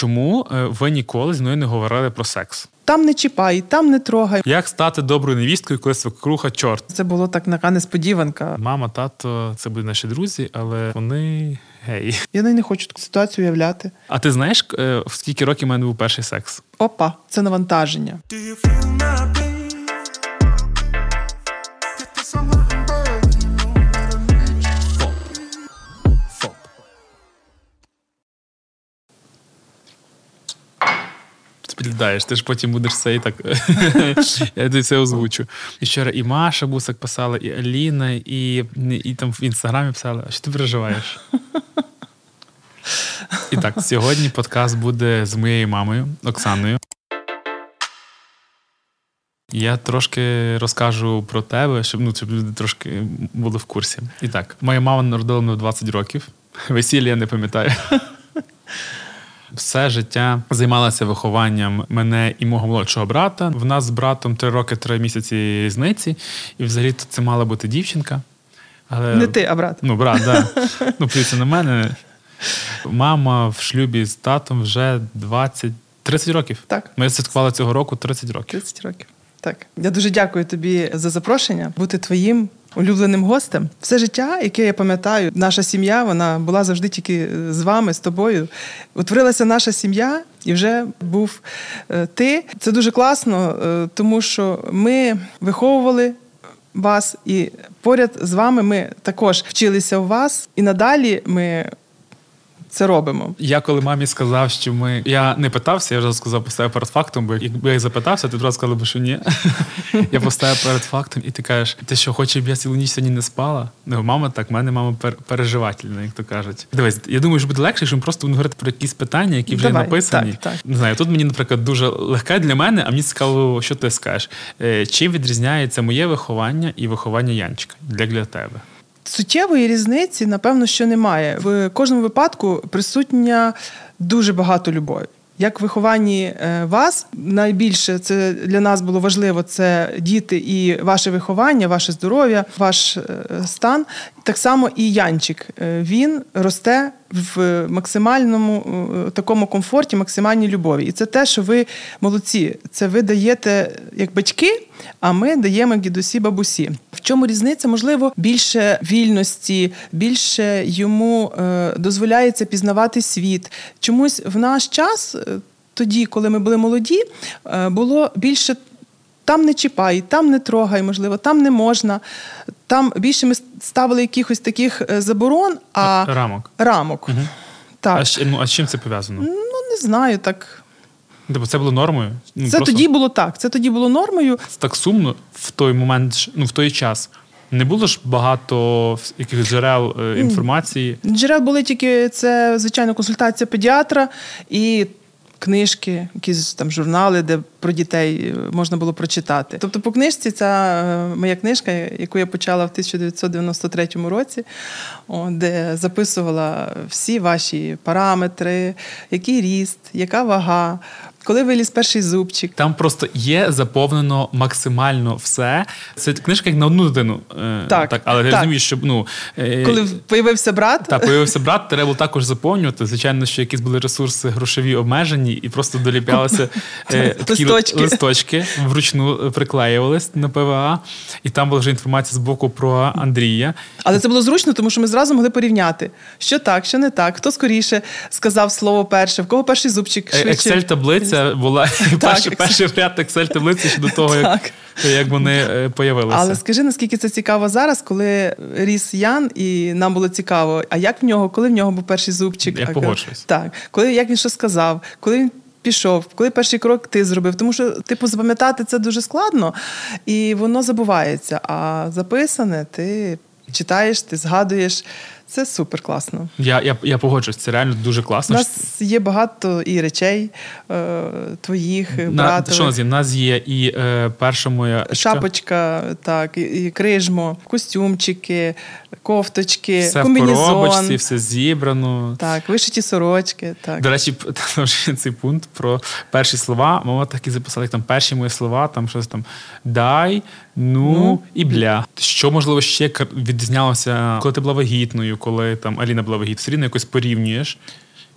чому е, ви ніколи з мною не говорили про секс? Там не чіпай, там не трогай. Як стати доброю невісткою, коли свекруха чорт? Це було так така несподіванка. Мама, тато це будуть наші друзі, але вони геї. Я не хочу таку ситуацію уявляти. А ти знаєш, е, в скільки років в мене був перший секс? Опа, це навантаження. Ти підглядаєш, ти ж потім будеш це і так. Я все озвучу. І вчора і Маша Бусак писала, і Аліна, і, і там в інстаграмі писала, що ти переживаєш? І так, сьогодні подкаст буде з моєю мамою Оксаною. Я трошки розкажу про тебе, щоб ну, щоб люди трошки були в курсі. І так, моя мама народила мене в 20 років. Весілля я не пам'ятаю. Все життя займалася вихованням мене і мого молодшого брата. В нас з братом три роки, три місяці різниці, і взагалі це мала бути дівчинка. Але... Не ти, а брат. Ну, брат, да. Ну, плюс на мене. Мама в шлюбі з татом вже 20, 30 років. Так. Ми святкували цього року 30 років. 30 років. Так. Я дуже дякую тобі за запрошення бути твоїм улюбленим гостем. Все життя, яке я пам'ятаю, наша сім'я, вона була завжди тільки з вами, з тобою. Утворилася наша сім'я, і вже був е, ти. Це дуже класно, е, тому що ми виховували. Вас і поряд з вами ми також вчилися у вас, і надалі ми це робимо. Я коли мамі сказав, що ми. Я не питався, я вже сказав, поставив перед фактом, бо якби я запитався, ти одразу сказала, що ні. Я поставив перед фактом, і ти кажеш, ти що, хочеш, щоб я цілу ніч сьогодні не спала? Ну, мама так, в мене мама переживательна, як то кажуть. Дивись, я думаю, що буде легше, якщо ми просто будемо говорити про якісь питання, які вже Давай, написані. Так, так. Не знаю, тут мені, наприклад, дуже легке для мене, а мені цікаво, що ти скажеш. Е, чим відрізняється моє виховання і виховання Янчика для, для тебе? Суттєвої різниці, напевно, що немає. В кожному випадку присутня дуже багато любові. Як вихованні е, вас найбільше це для нас було важливо це діти і ваше виховання, ваше здоров'я, ваш е, стан. Так само і Янчик. Е, він росте в максимальному такому комфорті, максимальній любові. І це те, що ви молодці. Це ви даєте як батьки, а ми даємо як дідусі бабусі. В чому різниця? Можливо, більше вільності, більше йому дозволяється пізнавати світ. Чомусь в наш час тоді, коли ми були молоді, е, було більше. Там не чіпай, там не трогай, можливо, там не можна. Там більше ми ставили якихось таких е, заборон, а рамок. рамок. Угу. Так. А, ну, а з чим це пов'язано? Ну, не знаю так. Тобто це було нормою? Ну, Це просто... тоді було так. Це тоді було нормою. Так сумно в той момент, ну в той час. Не було ж багато якихось джерел е, інформації. Джерел були тільки це, звичайно, консультація педіатра і книжки, якісь там журнали, де про дітей е, можна було прочитати. Тобто, по книжці ця е, моя книжка, яку я почала в 1993 році, де записувала всі ваші параметри, який ріст, яка вага. Коли виліз перший зубчик, там просто є заповнено максимально все. Це книжка як на одну дитину. Е, так, так але так. я розумію, що ну коли появився брат, так, появився брат, треба було також заповнювати. Звичайно, що якісь були ресурси грошові обмежені, і просто доліплялися такі листочки. листочки вручну приклеювались на ПВА, і там була вже інформація з боку про Андрія. Але це було зручно, тому що ми зразу могли порівняти, що так, що не так, хто скоріше сказав слово перше, в кого перший зубчик швидше. Excel таблиця була перший, перший ряд Excel таблиці щодо того, як. Як вони е, появилися. Але скажи, наскільки це цікаво зараз, коли ріс Ян, і нам було цікаво, а як в нього, коли в нього був перший зубчик? Я погоджуюсь. Так, коли як він що сказав, коли він пішов, коли перший крок ти зробив. Тому що, типу, запам'ятати це дуже складно і воно забувається. А записане, ти читаєш, ти згадуєш. Це супер класно. Я я, я погоджуюсь, це реально дуже класно. У нас є багато і речей е, твоїх, На, братових. Що у нас є? У нас є і е, перша моя шапочка, так, і, і крижмо, костюмчики, кофточки, все комбінезон. в коробочці, все зібрано. Так, вишиті сорочки. Так. До речі, там вже цей пункт про перші слова. Мама так і записала, як там перші мої слова, там щось там дай, ну, ну і бля. Що можливо ще відрізнялося, коли ти була вагітною, коли там Аліна була вагітна, все рівно якось порівнюєш.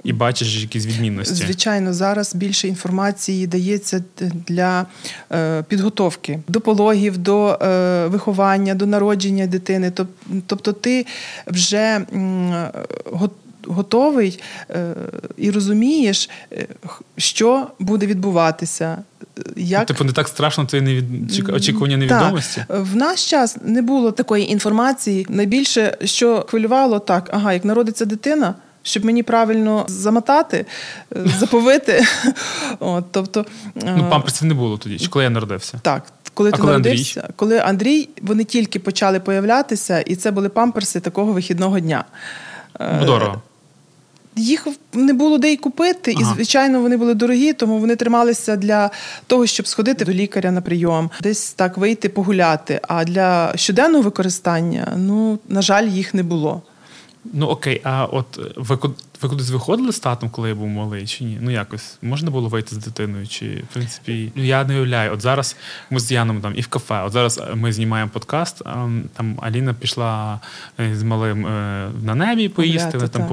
і бачиш якісь відмінності. Звичайно, зараз більше інформації дається для е, підготовки до пологів, до е, виховання, до народження дитини. Тобто, ти вже готовий е, і розумієш, що буде відбуватися. Як... Типу не так страшно це невід... очікування невідомості? Так. В наш час не було такої інформації. Найбільше, що хвилювало, так, ага, як народиться дитина, щоб мені правильно замотати, е, заповити. От, тобто, Ну, памперсів не було тоді, чи коли я народився? Так. Коли а ти коли народився, Андрій? коли Андрій, вони тільки почали появлятися, і це були памперси такого вихідного дня. Ну, дорого. Їх не було де й купити, ага. і звичайно вони були дорогі, тому вони трималися для того, щоб сходити до лікаря на прийом, десь так вийти погуляти. А для щоденного використання, ну на жаль, їх не було. Ну окей, а от ви кудись виходили з татом, коли я був малий, чи ні? Ну якось можна було вийти з дитиною? Чи в принципі ну я не уявляю. От зараз ми з Яном там і в кафе. От зараз ми знімаємо подкаст. Там Аліна пішла е, з малим е, на небі поїсти. Вони там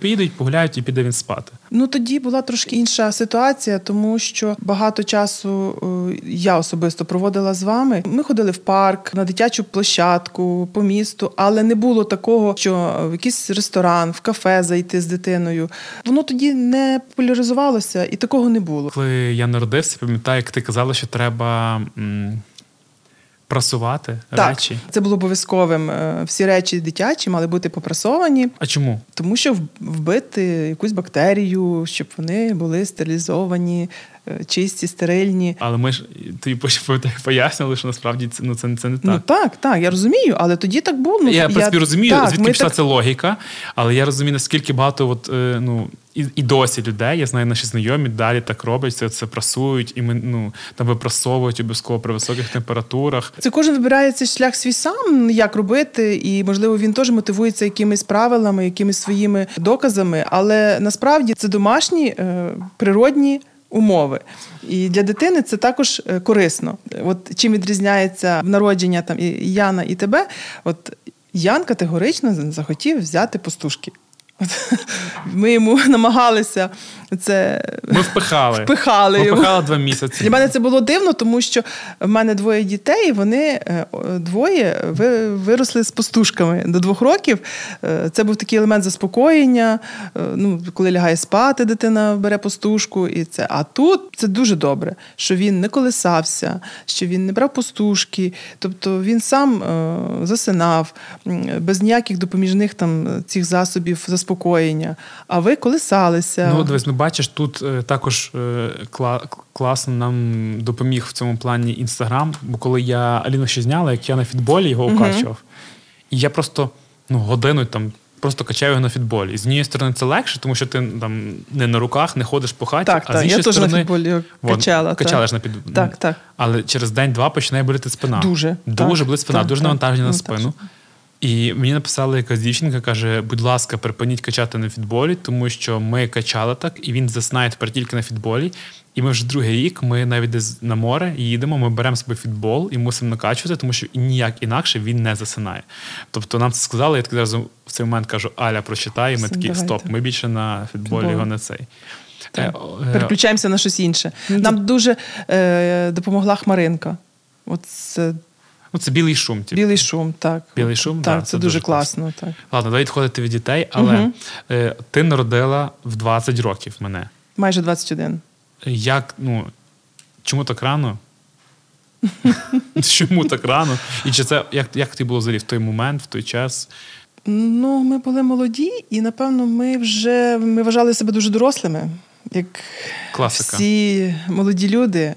поїдуть, погуляють і піде він спати. Ну тоді була трошки інша ситуація, тому що багато часу е, я особисто проводила з вами. Ми ходили в парк на дитячу площадку по місту, але не було такого, що в якийсь ресторан, в кафе зайти з дитиною. Воно тоді не популяризувалося і такого не було. Коли я народився, пам'ятаю, як ти казала, що треба. М- Прасувати так, речі. Це було обов'язковим. Е, всі речі дитячі мали бути попрасовані. А чому? Тому що вбити якусь бактерію, щоб вони були стерилізовані, чисті, стерильні. Але ми ж тобі пояснили, що насправді це ну, це, це не так. Ну так, так, я розумію, але тоді так було. Ну, я в принципі розумію, так, звідки пішла так... ця логіка, але я розумію, наскільки багато от, е, ну. І і досі людей, я знаю, наші знайомі далі так роблять, це це прасують, і ми ну там випрасовують обов'язково при високих температурах. Це кожен вибирає цей шлях свій сам, як робити, і можливо він теж мотивується якимись правилами, якимись своїми доказами. Але насправді це домашні е, природні умови. І для дитини це також е, корисно. От чим відрізняється народження там і Яна і тебе, от Ян категорично захотів взяти пастушки. Ми йому намагалися це Ми впихали. Впихали Ми впихали два місяці. Для мене це було дивно, тому що в мене двоє дітей, вони е, двоє виросли з пастушками до двох років. Е, це був такий елемент заспокоєння. Е, ну, Коли лягає спати, дитина бере пастушку. І це. А тут це дуже добре, що він не колисався, що він не брав пастушки, тобто він сам засинав без ніяких допоміжних там цих засобів заспокоєння. А ви колисалися. Ну, дивись, ну бачиш, тут е, також е, кла- класно нам допоміг в цьому плані інстаграм. Бо коли я Аліну ще зняла, як я на фітболі його окачував, і я просто ну, годину там. Просто качаю його на фітболі. І з однієї сторони це легше, тому що ти там не на руках, не ходиш по хаті, так, а так, з іншої я сторони теж на фітболі качала. Качала ж на під... Так, так. Але через день-два починає боліти спина. Дуже. Дуже болить спина, так, дуже навантаження на спину. І мені написала якась дівчинка, каже: будь ласка, припиніть качати на фітболі, тому що ми качали так, і він заснає тепер тільки на фітболі. І ми вже другий рік, ми навіть десь на море їдемо, ми беремо собі фітбол і мусимо накачувати, тому що ніяк інакше він не засинає. Тобто нам це сказали, я так зразу в цей момент кажу, Аля, прочитай, і ми такі стоп, ми більше на фітболі його не цей. Так. Е, Переключаємося на щось інше. Ну, нам дуже е, допомогла Хмаринка. От це Ну, це білий шум. Типу. Білий шум, так. Білий шум, так. Да, це, це дуже класно. класно. так. Ладно, давай відходити від дітей, але угу. е, ти народила в 20 років мене. Майже 21. Як, ну, чому так рано? Чому так рано? І чи це як як ти було взагалі в той момент, в той час? Ну, ми були молоді, і напевно, ми вже ми вважали себе дуже дорослими, як Класика. всі молоді люди.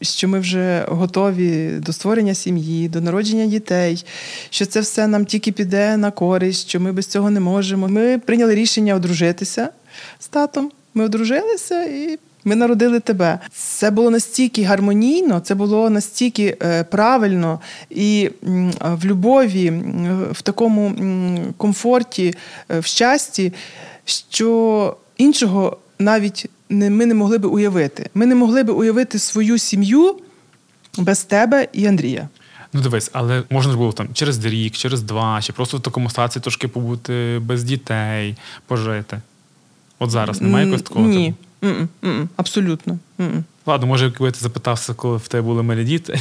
Що ми вже готові до створення сім'ї, до народження дітей, що це все нам тільки піде на користь, що ми без цього не можемо. Ми прийняли рішення одружитися з татом. Ми одружилися і. Ми народили тебе. Це було настільки гармонійно, це було настільки е, правильно і в любові, в такому комфорті, е, в щасті, що іншого навіть не, ми не могли би уявити. Ми не могли би уявити свою сім'ю без тебе і Андрія. Ну, дивись, але можна ж було там через рік, через два, чи просто в такому стаці трошки побути без дітей, пожити. От зараз немає якогось такого? Ні. Абсолютно. Ладно, може, якби ти запитався, коли в тебе були малі діти.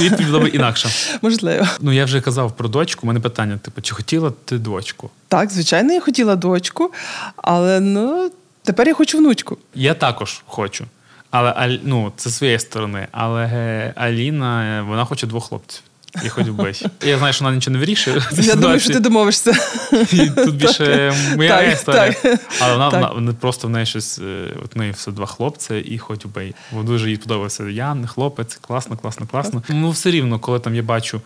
Відповідь була б інакша. Можливо. Ну, я вже казав про дочку. У мене питання: типу, чи хотіла ти дочку? Так, звичайно, я хотіла дочку, але ну, тепер я хочу внучку. Я також хочу. Але ну, це з своєї сторони. Але Аліна, вона хоче двох хлопців. І хоч вбить. Я знаю, що вона нічого не вирішує. Я думаю, що ти домовишся. І тут більше моя Так, історія. так. Але вона, Так. вона, вона просто в неї щось, е, от неї все два хлопці і хоч убей. Бо дуже їй подобався Ян, хлопець, класно, класно, класно. Ну все рівно, коли там я бачу,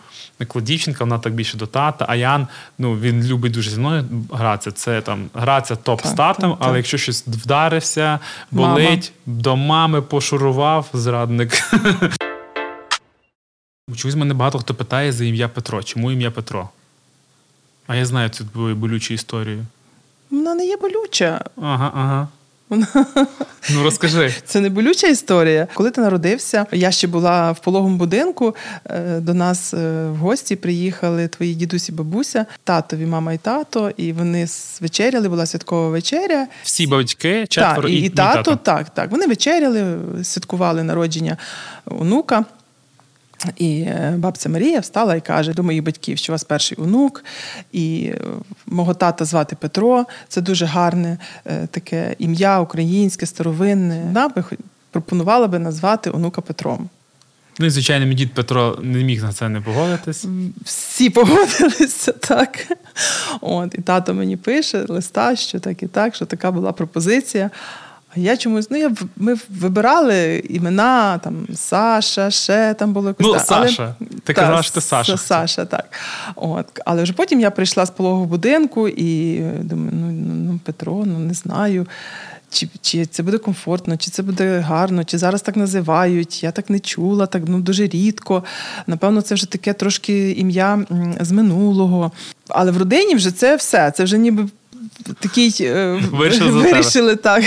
коли дівчинка, вона так більше до тата, а Ян, ну він любить дуже зі мною гратися. Це там гратися топ з Так, татом, так, але якщо щось вдарився, болить, до мами пошурував зрадник. Чомусь мене багато хто питає за ім'я Петро. Чому ім'я Петро? А я знаю цю твою болючу історію. Вона не є болюча. Ага, ага. Ну розкажи. Це не болюча історія. Коли ти народився, я ще була в пологовому будинку. е, До нас е, в гості приїхали твої дідусь і бабуся, татові, мама і тато, і вони вечеряли, була святкова вечеря. Всі батьки, четверо Так, і, і мій тато, так, так. Вони вечеряли, святкували народження онука. І е, бабця Марія встала і каже до моїх батьків, що у вас перший онук, і е, мого тата звати Петро. Це дуже гарне е, таке ім'я українське, старовинне. Вона би пропонувала би назвати онука Петром. Ну і звичайно, мій дід Петро не міг на це не погодитись. Всі погодилися так. От, і тато мені пише листа, що так і так, що така була пропозиція. А я чомусь, ну я ми вибирали імена, там Саша, ще там було якось. Ну, так, але- Саша. Ти Та, казала, що ти Саша. Саша, так. От. Але вже потім я прийшла з пологового будинку і думаю, ну, ну Петро, ну не знаю. Чи, чи це буде комфортно, чи це буде гарно, чи зараз так називають. Я так не чула, так ну дуже рідко. Напевно, це вже таке трошки ім'я з минулого. Але в родині вже це все. Це вже ніби такий е, Вирішили вирішили так.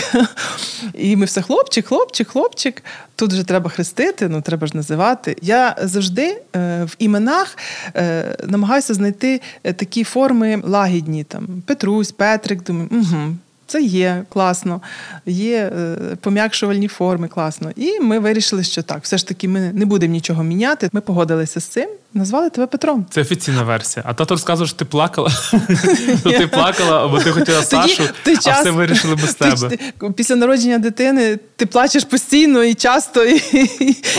І ми все хлопчик, хлопчик, хлопчик. Тут вже треба хрестити, ну треба ж називати. Я завжди е, в іменах е, намагаюся знайти такі форми лагідні. Там Петрусь, Петрик, думаю, угу, це є класно, є е, пом'якшувальні форми, класно. І ми вирішили, що так, все ж таки ми не будемо нічого міняти. Ми погодилися з цим, назвали тебе Петром. Це офіційна версія. А тато розказував, що ти плакала. То ти плакала, або ти хотіла Сашу, а все вирішили без тебе. після народження дитини ти плачеш постійно і часто,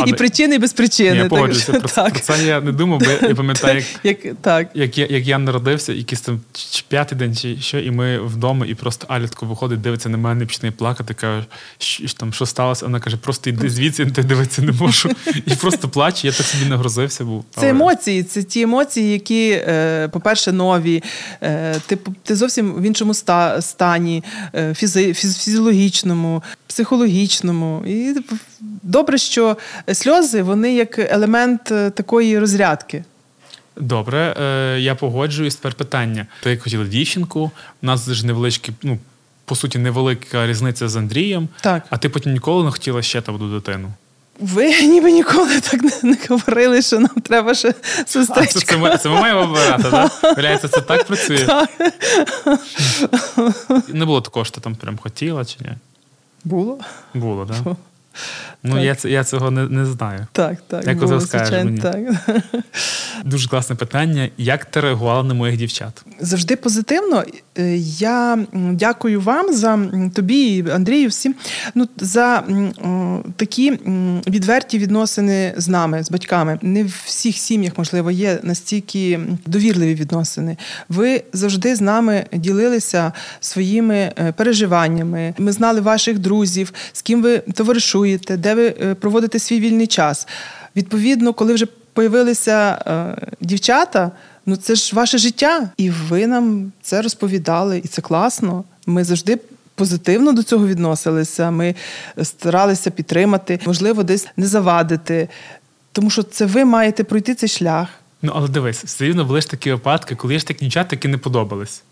і, причини, і без причини. Я погоджуюся. Про, це- я не думав, бо я пам'ятаю, як я, народився, якийсь там п'ятий день, чи що, і ми вдома, і просто Алітко виходить, дивиться на мене, починає плакати, каже, що, там, що сталося? Вона каже, просто йди звідси, я дивитися не можу. І просто плаче, я так собі нагрузився був. Це емоції, це ті емоції, які, е, по-перше, нові. Е, Ти, ти зовсім в іншому стані, е, фізи, фізіологічному, психологічному. І добре, що сльози вони як елемент такої розрядки. Добре, я погоджуюсь. Тепер питання. Ти як хотіла дівчинку, у нас ж невеличкі, ну, по суті, невелика різниця з Андрієм, Так. а ти потім ніколи не хотіла ще там одну дитину. Ви ніби ніколи так не, не говорили, що нам треба ще А, це, це, ми, це ми маємо обирати, так? Виявляється, це так працює. Не було такого, що ти там прям хотіла чи ні? Було? Було, так? Да? Ну, Так. я, я цього не, не знаю. Так, так. Як було, звичайно, мені? так. Дуже класне питання. Як ти реагувала на моїх дівчат? Завжди позитивно. Я дякую вам за тобі, Андрію, всім ну, за такі відверті відносини з нами, з батьками. Не в всіх сім'ях, можливо, є настільки довірливі відносини. Ви завжди з нами ділилися своїми е, переживаннями. Ми знали ваших друзів, з ким ви товаришуєте, де ви е, проводите свій вільний час. Відповідно, коли вже появилися е, дівчата. Ну, це ж ваше життя, і ви нам це розповідали, і це класно. Ми завжди позитивно до цього відносилися. Ми старалися підтримати, можливо, десь не завадити, тому що це ви маєте пройти цей шлях. Ну, але дивись, все рівно були ж такі випадки, коли ж такі дівчата, які не подобались.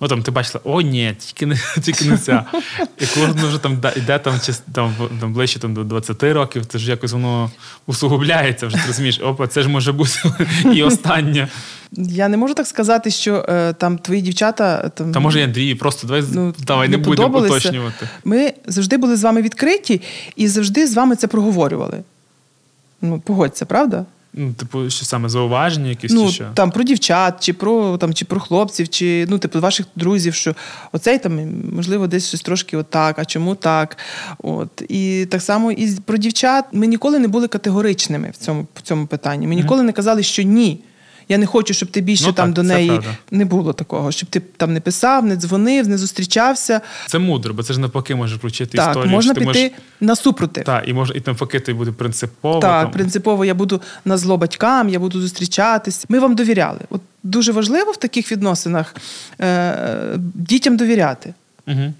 Ну там ти бачила, о, ні, тільки не тільки не ця. І коли воно вже там йде там, чи, там, там ближче там, до 20 років, це ж якось воно усугубляється, вже ти розумієш, опа, це ж може бути і останнє. Я не можу так сказати, що е, там твої дівчата там Та може Андрій, просто давай ну, давай не, не будемо уточнювати. Ми завжди були з вами відкриті і завжди з вами це проговорювали. Ну, погодься, правда? Ну, типу, що саме зауваження якісь ну, чи що? там про дівчат, чи про там, чи про хлопців, чи ну, типу, ваших друзів, що оцей там, можливо, десь щось трошки отак, а чому так? От. І так само і про дівчат ми ніколи не були категоричними в цьому, в цьому питанні. Ми ніколи не казали, що ні. Я не хочу, щоб ти більше Ну, там так, до неї правда. не було такого, щоб ти там не писав, не дзвонив, не зустрічався. Це мудро, бо це ж навпаки може включити так, історію. можна що ти піти можеш... на супротив. Так, і може, і навпаки, ти буде принципово. Так, там. принципово я буду на зло батькам, я буду зустрічатись. Ми вам довіряли. От дуже важливо в таких відносинах е, дітям довіряти. Угу.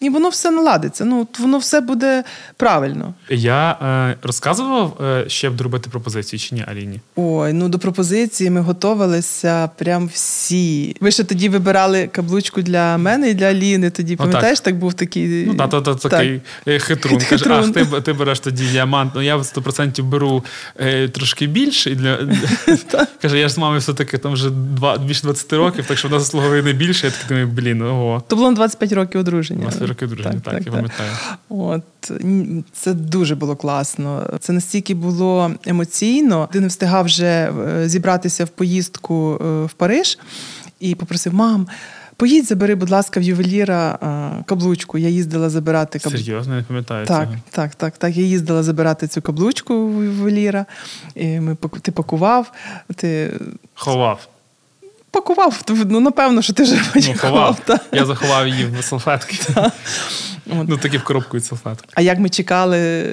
І воно все наладиться. Ну, воно все буде правильно. Я е, розказував, е, ще б робити пропозиції чи ні, Аліні? Ой, ну до пропозиції ми готувалися прям всі. Ви ще тоді вибирали каблучку для мене і для Аліни. Тоді пам'ятаєш, так був такий. Ну, та, то, Так. такий е, хитрун. Каже, ах, ти, ти береш тоді діамант, ну я 100% беру е, трошки більше. І для... Каже, я ж з мамою все-таки там вже два, більше 20 років, так що вона заслуговує не більше. Я такий думаю, блін, ого. То було на 25 років одруження. 20 років дружини, так, я пам'ятаю. От це дуже було класно. Це настільки було емоційно. Ти не встигав вже е, зібратися в поїздку е, в Париж і попросив: мам, поїдь, забери, будь ласка, в ювеліра е, каблучку. Я їздила забирати каблучку. Серйозно, не пам'ятаю Так, цього. так, так, так. Я їздила забирати цю каблучку у ювеліра. І ми ти пакував. Ти Ховав. Пакував. Ну, напевно, що ти вже Ну, ховав. так. Я заховав її в салфетки. Ну, такі в коробку від салфеток. А як ми чекали,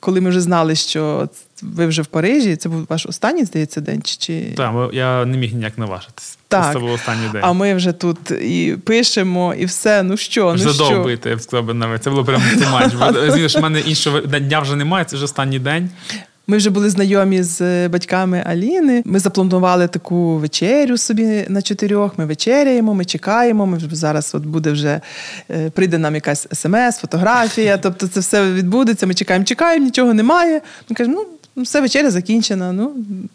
коли ми вже знали, що ви вже в Парижі, це був ваш останній, здається, день? Чи. Так, я не міг ніяк наважитись. Так. Це був останній день. А ми вже тут і пишемо, і все. Ну що, ну що? Задовбити, я б сказав би навіть. Це було прям тимач. Звісно, в мене іншого дня вже немає, це вже останній день. Ми вже були знайомі з е, батьками Аліни. Ми запланували таку вечерю собі на чотирьох. Ми вечеряємо, ми чекаємо. Ми вже зараз от буде вже е, прийде нам якась смс, фотографія. Тобто це все відбудеться. Ми чекаємо, чекаємо, нічого немає. Ми кажемо, ну. ну, Все, вечеря закінчена. Ну,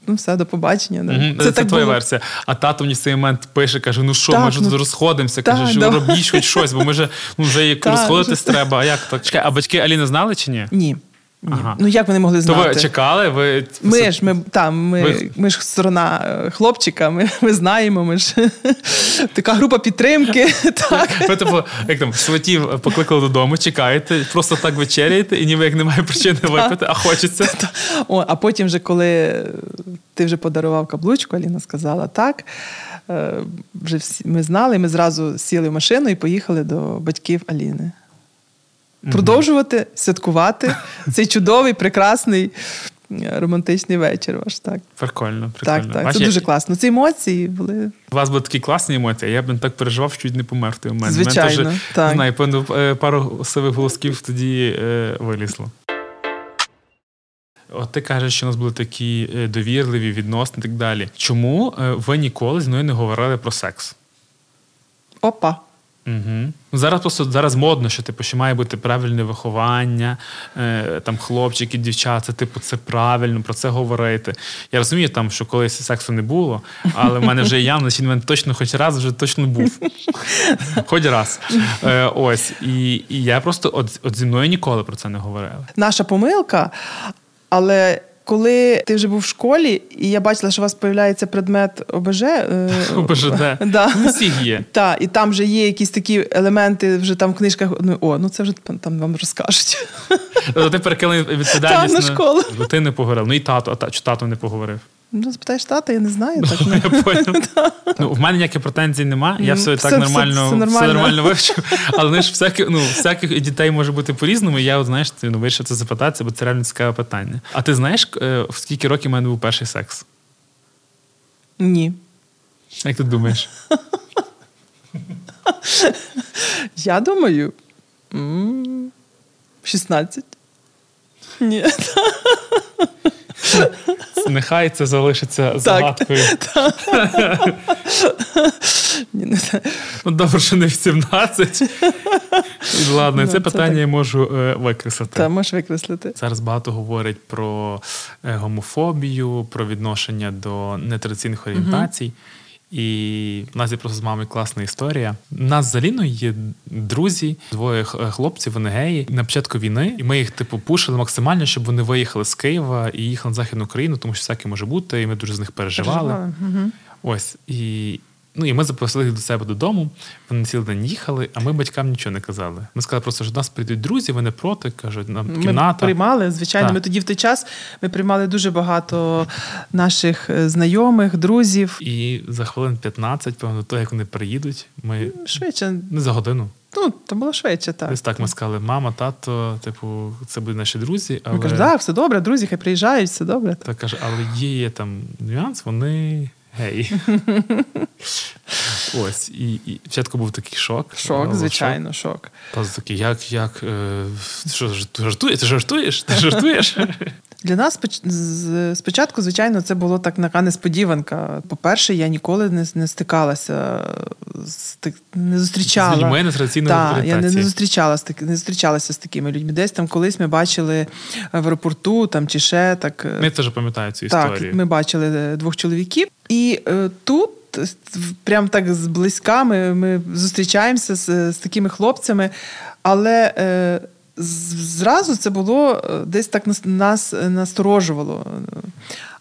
ну все, до побачення. да. Мгм, Це, твоя було. версія. А тато мені в цей момент пише, каже: ну що, Так, ми ж ну, тут розходимося. так, Каже, що да. робіть хоч щось, бо ми вже, ну, вже як Так, розходитись вже- треба. А як так? Чекай, а батьки Аліни знали чи ні? Ні. Ні. Ага. Ну як вони могли То ви чекали, ви Ми ж ми там, ми, Ви- ми ж сторона е, хлопчика, ми, ми знаємо, ми ж така група підтримки. Так. Ви, типу, як там, сватів покликали додому, чекаєте, просто так вечеряєте, і ніби як немає причини випити, а хочеться. О, а потім, вже, коли ти вже подарував каблучку, Аліна сказала так. е, Вже всі ми знали, ми зразу сіли в машину і поїхали до батьків Аліни. Продовжувати святкувати цей чудовий, прекрасний е, романтичний вечір. Ваш так. Прикольно, прикольно. Так, так. Це дуже класно. Ці емоції були. У вас були такі класні емоції, я б так переживав, що не помер момент. У мене Звичайно, теж, так. Знаю, певно, е, пару сивих голосків тоді е, вилізло. От ти кажеш, що у нас були такі е, довірливі відносини і так далі. Чому ви ніколи з мною не говорили про секс? Опа. Угу. Зараз просто зараз модно, що типу, що має бути правильне виховання, е, там хлопчики, дівчата, типу, це правильно, про це говорити. Я розумію, там, що колись сексу не було, але в мене вже явно, він точно хоч раз вже точно був. Хоч раз. Е, ось. І, і я просто от, от зі мною ніколи про це не говорила. наша помилка. Але коли ти вже був в школі, і я бачила, що у вас з'являється предмет ОБЖ. е, ОБЖД. Да. Є. Так, і там вже є якісь такі елементи вже там в книжках. Ну, о, ну це вже там вам розкажуть. Тобто ти перекинув відповідальність на школу. Ну, Ти не поговорив. Ну і тато, а чи тато не поговорив. Ну, запитаєш тата, я не знаю. Так, ну. Я. Ну, в мене ніяких претензій нема. Я Ну, все, все- так нормально, все все нормально. вивчив. Але знаєш, всяких, ну, всяких дітей може бути по-різному. і Я, от, знаєш, ти, ну, вирішив це запитатися, бо це реально цікаве питання. А ти знаєш, е, в скільки років у мене був перший секс? Ні. Як ти думаєш? Я думаю. 16. Ні. нехай це залишиться загадкою. Ну, Добре, що не 18. Ладно, ну, це питання я можу е, викреслити. Так, можеш викреслити. Зараз багато говорять про е, гомофобію, про відношення до нетрадиційних орієнтацій. І в нас є просто з мамою класна історія. У нас з Аліною є друзі, двоє хлопців, вони геї на початку війни, і ми їх типу пушили максимально, щоб вони виїхали з Києва і їхали на західну Україну, тому що всяке може бути, і ми дуже з них переживали. переживали. Угу. Ось і Ну і ми запросили їх до себе додому. Вони цілий день їхали, а ми батькам нічого не казали. Ми сказали, просто що до нас прийдуть друзі, вони проти, кажуть, нам кімната. Ми приймали, звичайно. Так. Ми тоді в той час ми приймали дуже багато наших е, знайомих, друзів. І за хвилин 15, певно, того, як вони приїдуть, ми швидше не за годину. Ну, то було швидше, так. Ось так ми сказали, мама, тато, типу, це будуть наші друзі. Але... Ми кажемо, так, все добре, друзі, хай приїжджають, все добре. Так каже, але є, є там нюанс, вони гей. Ось, і, і спочатку був такий шок. Шок, звичайно, шок. шок. Такий, як, як, е, що, жартує? Ти жартуєш? Ти жартуєш? Для нас спочатку, звичайно, це було так така несподіванка. По-перше, я ніколи не не стикалася, не зустрічала з людьми Так, Я не, не зустрічала не зустрічалася з такими людьми. Десь там колись ми бачили в аеропорту там чи ще так. Е, ми теж пам'ятаю цю історію. Так, Ми бачили е, двох чоловіків, і е, тут. Прям так зблизька ми, ми зустрічаємося з, з такими хлопцями, але е, зразу це було е, десь так нас насторожувало.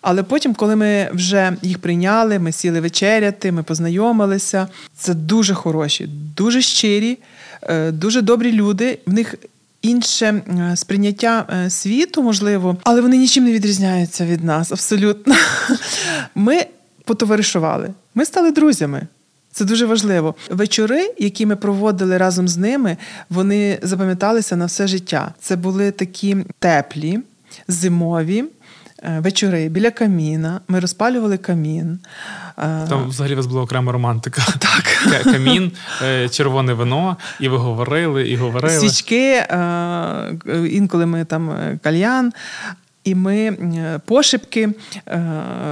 Але потім, коли ми вже їх прийняли, ми сіли вечеряти, ми познайомилися. Це дуже хороші, дуже щирі, е, дуже добрі люди. В них інше сприйняття е, світу, можливо, але вони нічим не відрізняються від нас. Абсолютно. Ми потоваришували, ми стали друзями. Це дуже важливо. Вечори, які ми проводили разом з ними, вони запам'яталися на все життя. Це були такі теплі, зимові. Е, вечори біля каміна, ми розпалювали камін. Е, Там взагалі у вас була окрема романтика. Так. Камін, е, червоне вино, і ви говорили, і говорили. Свічки, інколи ми там кальян. І ми е, пошепки е,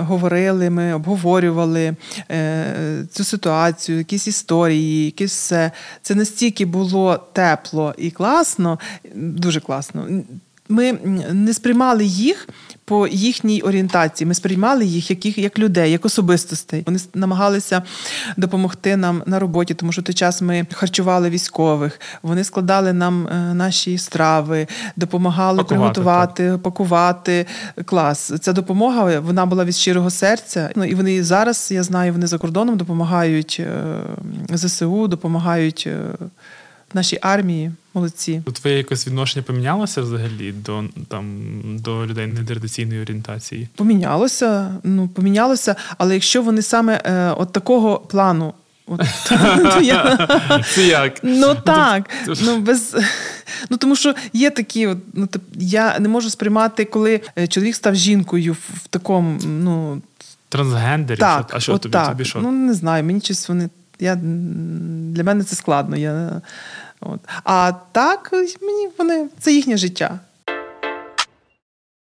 говорили, ми обговорювали е, цю ситуацію, якісь історії, якісь все. Це настільки було тепло і класно, дуже класно. Ми не сприймали їх по їхній орієнтації. Ми сприймали їх як як людей, як особистостей. Вони намагалися допомогти нам на роботі, тому що той час ми харчували військових. Вони складали нам е, наші страви, допомагали пакувати, приготувати, так. пакувати. Клас. Ця допомога вона була від щирого серця. Ну і вони зараз, я знаю, вони за кордоном допомагають е, ЗСУ, допомагають е, нашій армії. Молодці. Твоє якось відношення помінялося взагалі до там до людей нетрадиційної орієнтації? Помінялося, ну помінялося, але якщо вони саме е, от такого плану. От, Це як? Ну, ну так. Ну без ну тому, що є такі, от, ну я не можу сприймати, коли е, чоловік став жінкою в такому, ну трансгендері. Так, а що от тобі так. тобі що? Ну не знаю, мені щось вони. Я для мене це складно. Я От. А так мені вони це їхнє життя.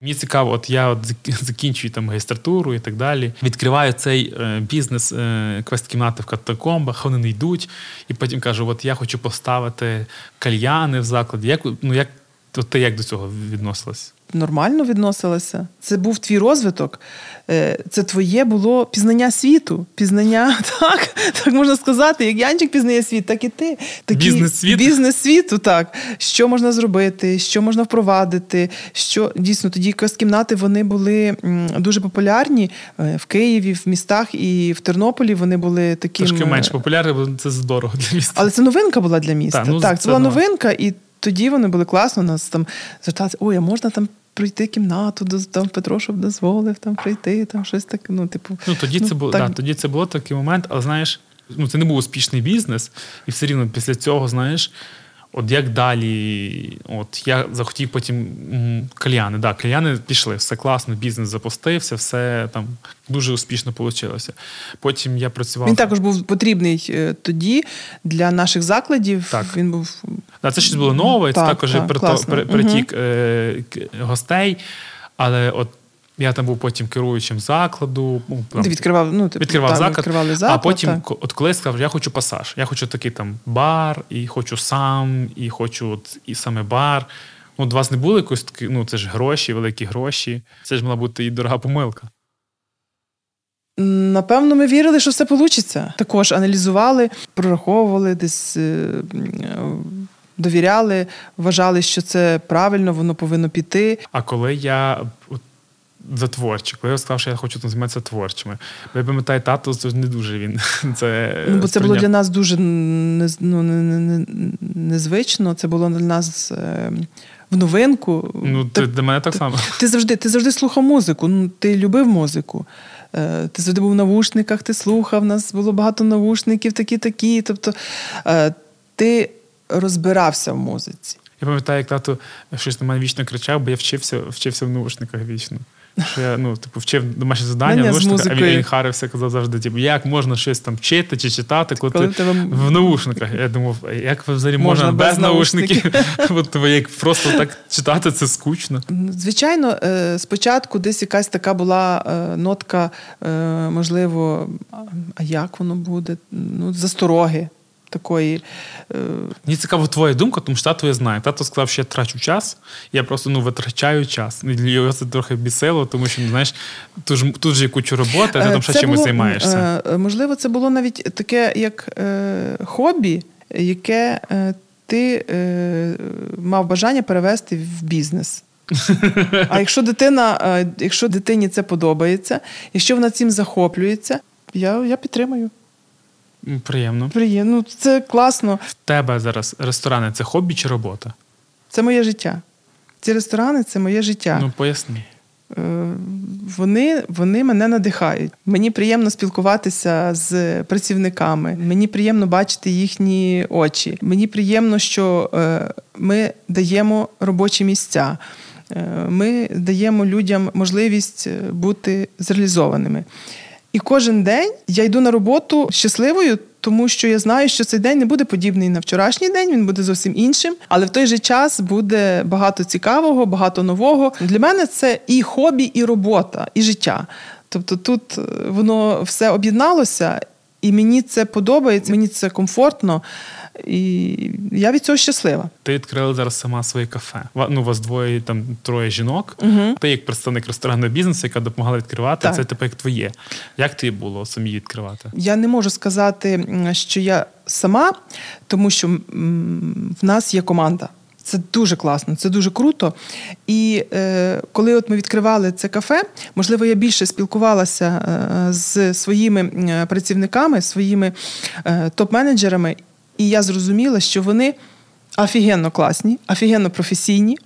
Мені цікаво, от я от закінчую там магістратуру і так далі. Відкриваю цей е, бізнес е, квест-кімнати в катакомбах, вони не йдуть, і потім кажу: от я хочу поставити кальяни в закладі. Як ну як от ти як до цього відносилась? Нормально відносилася. Це був твій розвиток, е, це твоє було пізнання світу. Пізнання, так так можна сказати, як Янчик пізнає світ, так і ти. Такі, бізнес світу бізнес світу, так. Що можна зробити, що можна впровадити. Що дійсно тоді квест-кімнати вони були дуже популярні е, в Києві, в містах і в Тернополі вони були такі. Трошки менш популярні, бо це здорово для міста. Але це новинка була для міста. Так, ну, так це, це була новинка і. Тоді вони були класно, нас там зверталися, ой, а можна там пройти кімнату, там Петро, щоб дозволив там прийти, там щось таке. Ну, типу, ну тоді ну, це було так... да, тоді це було такий момент, але знаєш, ну це не був успішний бізнес, і все рівно після цього, знаєш. От як далі, от я захотів потім кальяни. Да, кальяни пішли, все класно, бізнес запустився, все там дуже успішно вийшло. Потім я працював. Він також був потрібний е, тоді для наших закладів. Так. Він був да, це щось було нове, так, це також так, притік угу. гостей. Але от Я там був потім керуючим закладу. Ну, ти відкривав ну, типу, відкривав там, заклад, відкривали заклад, а потім, так. от коли я сказав, я хочу пасаж, я хочу такий там бар, і хочу сам, і хочу от, і саме бар. Ну, От у вас не було якось такі, ну це ж гроші, великі гроші. Це ж мала бути і дорога помилка. Напевно, ми вірили, що все вийде. Також аналізували, прораховували, десь е, довіряли, вважали, що це правильно, воно повинно піти. А коли я от, за творчі, коли я сказав, що я хочу там займатися творчими, я пам'ятаю, тато це не дуже він. Це ну, бо це було для нас дуже ну, незвично. Це було для нас. Е, в новинку. Ну, ти, Для мене так само. Ти завжди ти завжди слухав музику, ну, ти любив музику. Е, ти завжди був в навушниках, ти слухав, у нас було багато навушників, такі-такі. Тобто е, ти розбирався в музиці. Я пам'ятаю, як тато щось на мене вічно кричав, бо я вчився вчився в наушниках вічно. Що я ну, типу, вчив домашнє завдання, наушника, а він, він харився, казав завжди, типу, як можна щось там вчити чи читати, коли, коли ти тебе... в наушниках. Я думав, як взагалі можна, можна без, наушників? От, як просто так читати, це скучно. Звичайно, е, спочатку десь якась така була е, нотка, е, можливо, а як воно буде? Ну, застороги такої. Е... Мені цікаво твоя думка, тому що тато я знаю. Тато сказав, що я трачу час, я просто ну, витрачаю час. Його це трохи бісило, тому що знаєш, тут ж тут ж є кучу роботи, а ти там ще чимось було, займаєшся. Е, можливо, це було навіть таке як е, хобі, яке е, ти е, мав бажання перевести в бізнес. А якщо дитина, е, якщо дитині це подобається, якщо вона цим захоплюється, я, я підтримую. Приємно. Приємно. Це класно. В тебе зараз ресторани це хобі чи робота? Це моє життя. Ці ресторани це моє життя. Ну, поясни. Е, вони вони мене надихають. Мені приємно спілкуватися з працівниками. Мені приємно бачити їхні очі. Мені приємно, що е, ми даємо робочі місця. Е, ми даємо людям можливість бути зреалізованими. І кожен день я йду на роботу щасливою, тому що я знаю, що цей день не буде подібний на вчорашній день, він буде зовсім іншим. Але в той же час буде багато цікавого, багато нового. Для мене це і хобі, і робота, і життя. Тобто тут е, воно все об'єдналося, і мені це подобається, мені це комфортно. І я від цього щаслива. Ти відкрила зараз сама своє кафе. Ну, у вас двоє там троє жінок. Угу. Ти як представник ресторанного бізнесу, яка допомагала відкривати, так. це типу як твоє. Як тобі було самі відкривати? Я не можу сказати, що я сама, тому що в нас є команда. Це дуже класно, це дуже круто. І е, коли от ми відкривали це кафе, можливо, я більше спілкувалася е, з своїми працівниками, своїми е, топ-менеджерами, і я зрозуміла, що вони офігенно класні, офігенно професійні.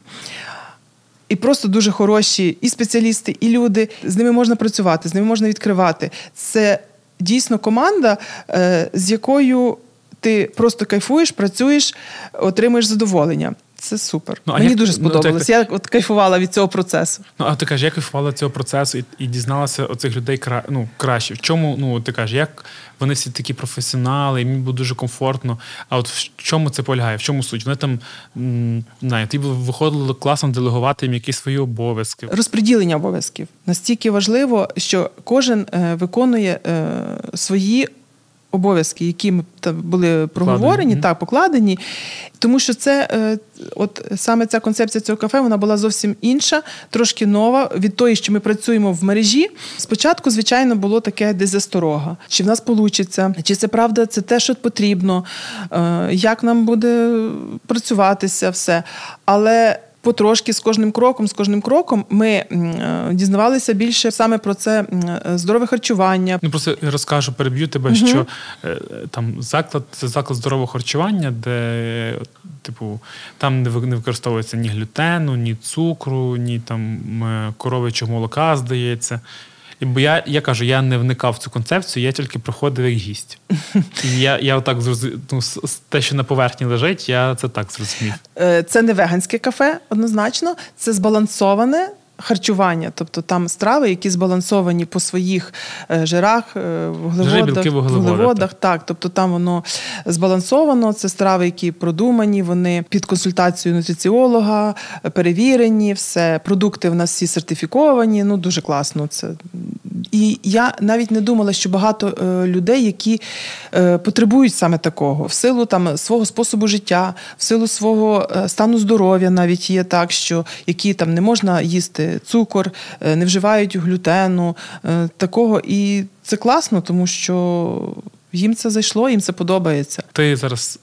І просто дуже хороші і спеціалісти, і люди. З ними можна працювати, з ними можна відкривати. Це дійсно команда, е, з якою ти просто кайфуєш, працюєш, отримуєш задоволення. Це супер. Ну, Мені як, дуже сподобалось. Ну, я от кайфувала від цього процесу. Ну, а ти кажеш, як кайфувала цього процесу і і дізналася оцих людей кра... ну, краще. В чому, ну ти кажеш, як вони всі такі професіонали, і мені було дуже комфортно. А от в чому це полягає? В чому суть? Вони там знаю, ти виходило класно делегувати їм якісь свої обов'язки. Розподілення обов'язків настільки важливо, що кожен е, виконує е, свої обов'язки, які були проговорені, так, покладені. Тому що це, е, от саме ця концепція цього кафе, вона була зовсім інша, трошки нова від тої, що ми працюємо в мережі. Спочатку, звичайно, було таке десь засторога. Чи в нас вийде, чи це правда, це те, що потрібно, е, як нам буде працюватися, все. Але потрошки з кожним кроком, з кожним кроком ми е, дізнавалися більше саме про це е, здорове харчування. Ну просто розкажу, переб'ю тебе, угу. що е, там заклад це заклад здорового харчування, де типу там не використовується ні глютену, ні цукру, ні там коровичого молока, здається. Бо я я кажу, я не вникав в цю концепцію, я тільки проходив як гість. І я я отак зрозумів, ну, те, що на поверхні лежить, я це так зрозумів. Е, це не веганське кафе, однозначно, це збалансоване. Харчування, тобто там страви, які збалансовані по своїх е, жирах, е, вуглеводах, вуглеводах. Так, тобто там воно збалансовано. Це страви, які продумані, вони під консультацією нутриціолога, е, перевірені, все продукти в нас всі сертифіковані. Ну дуже класно. Це і я навіть не думала, що багато людей, які потребують саме такого, в силу там свого способу життя, в силу свого стану здоров'я, навіть є так, що які там не можна їсти цукор, е, не вживають глютену, е, такого. І це класно, тому що їм це зайшло, їм це подобається. Ти зараз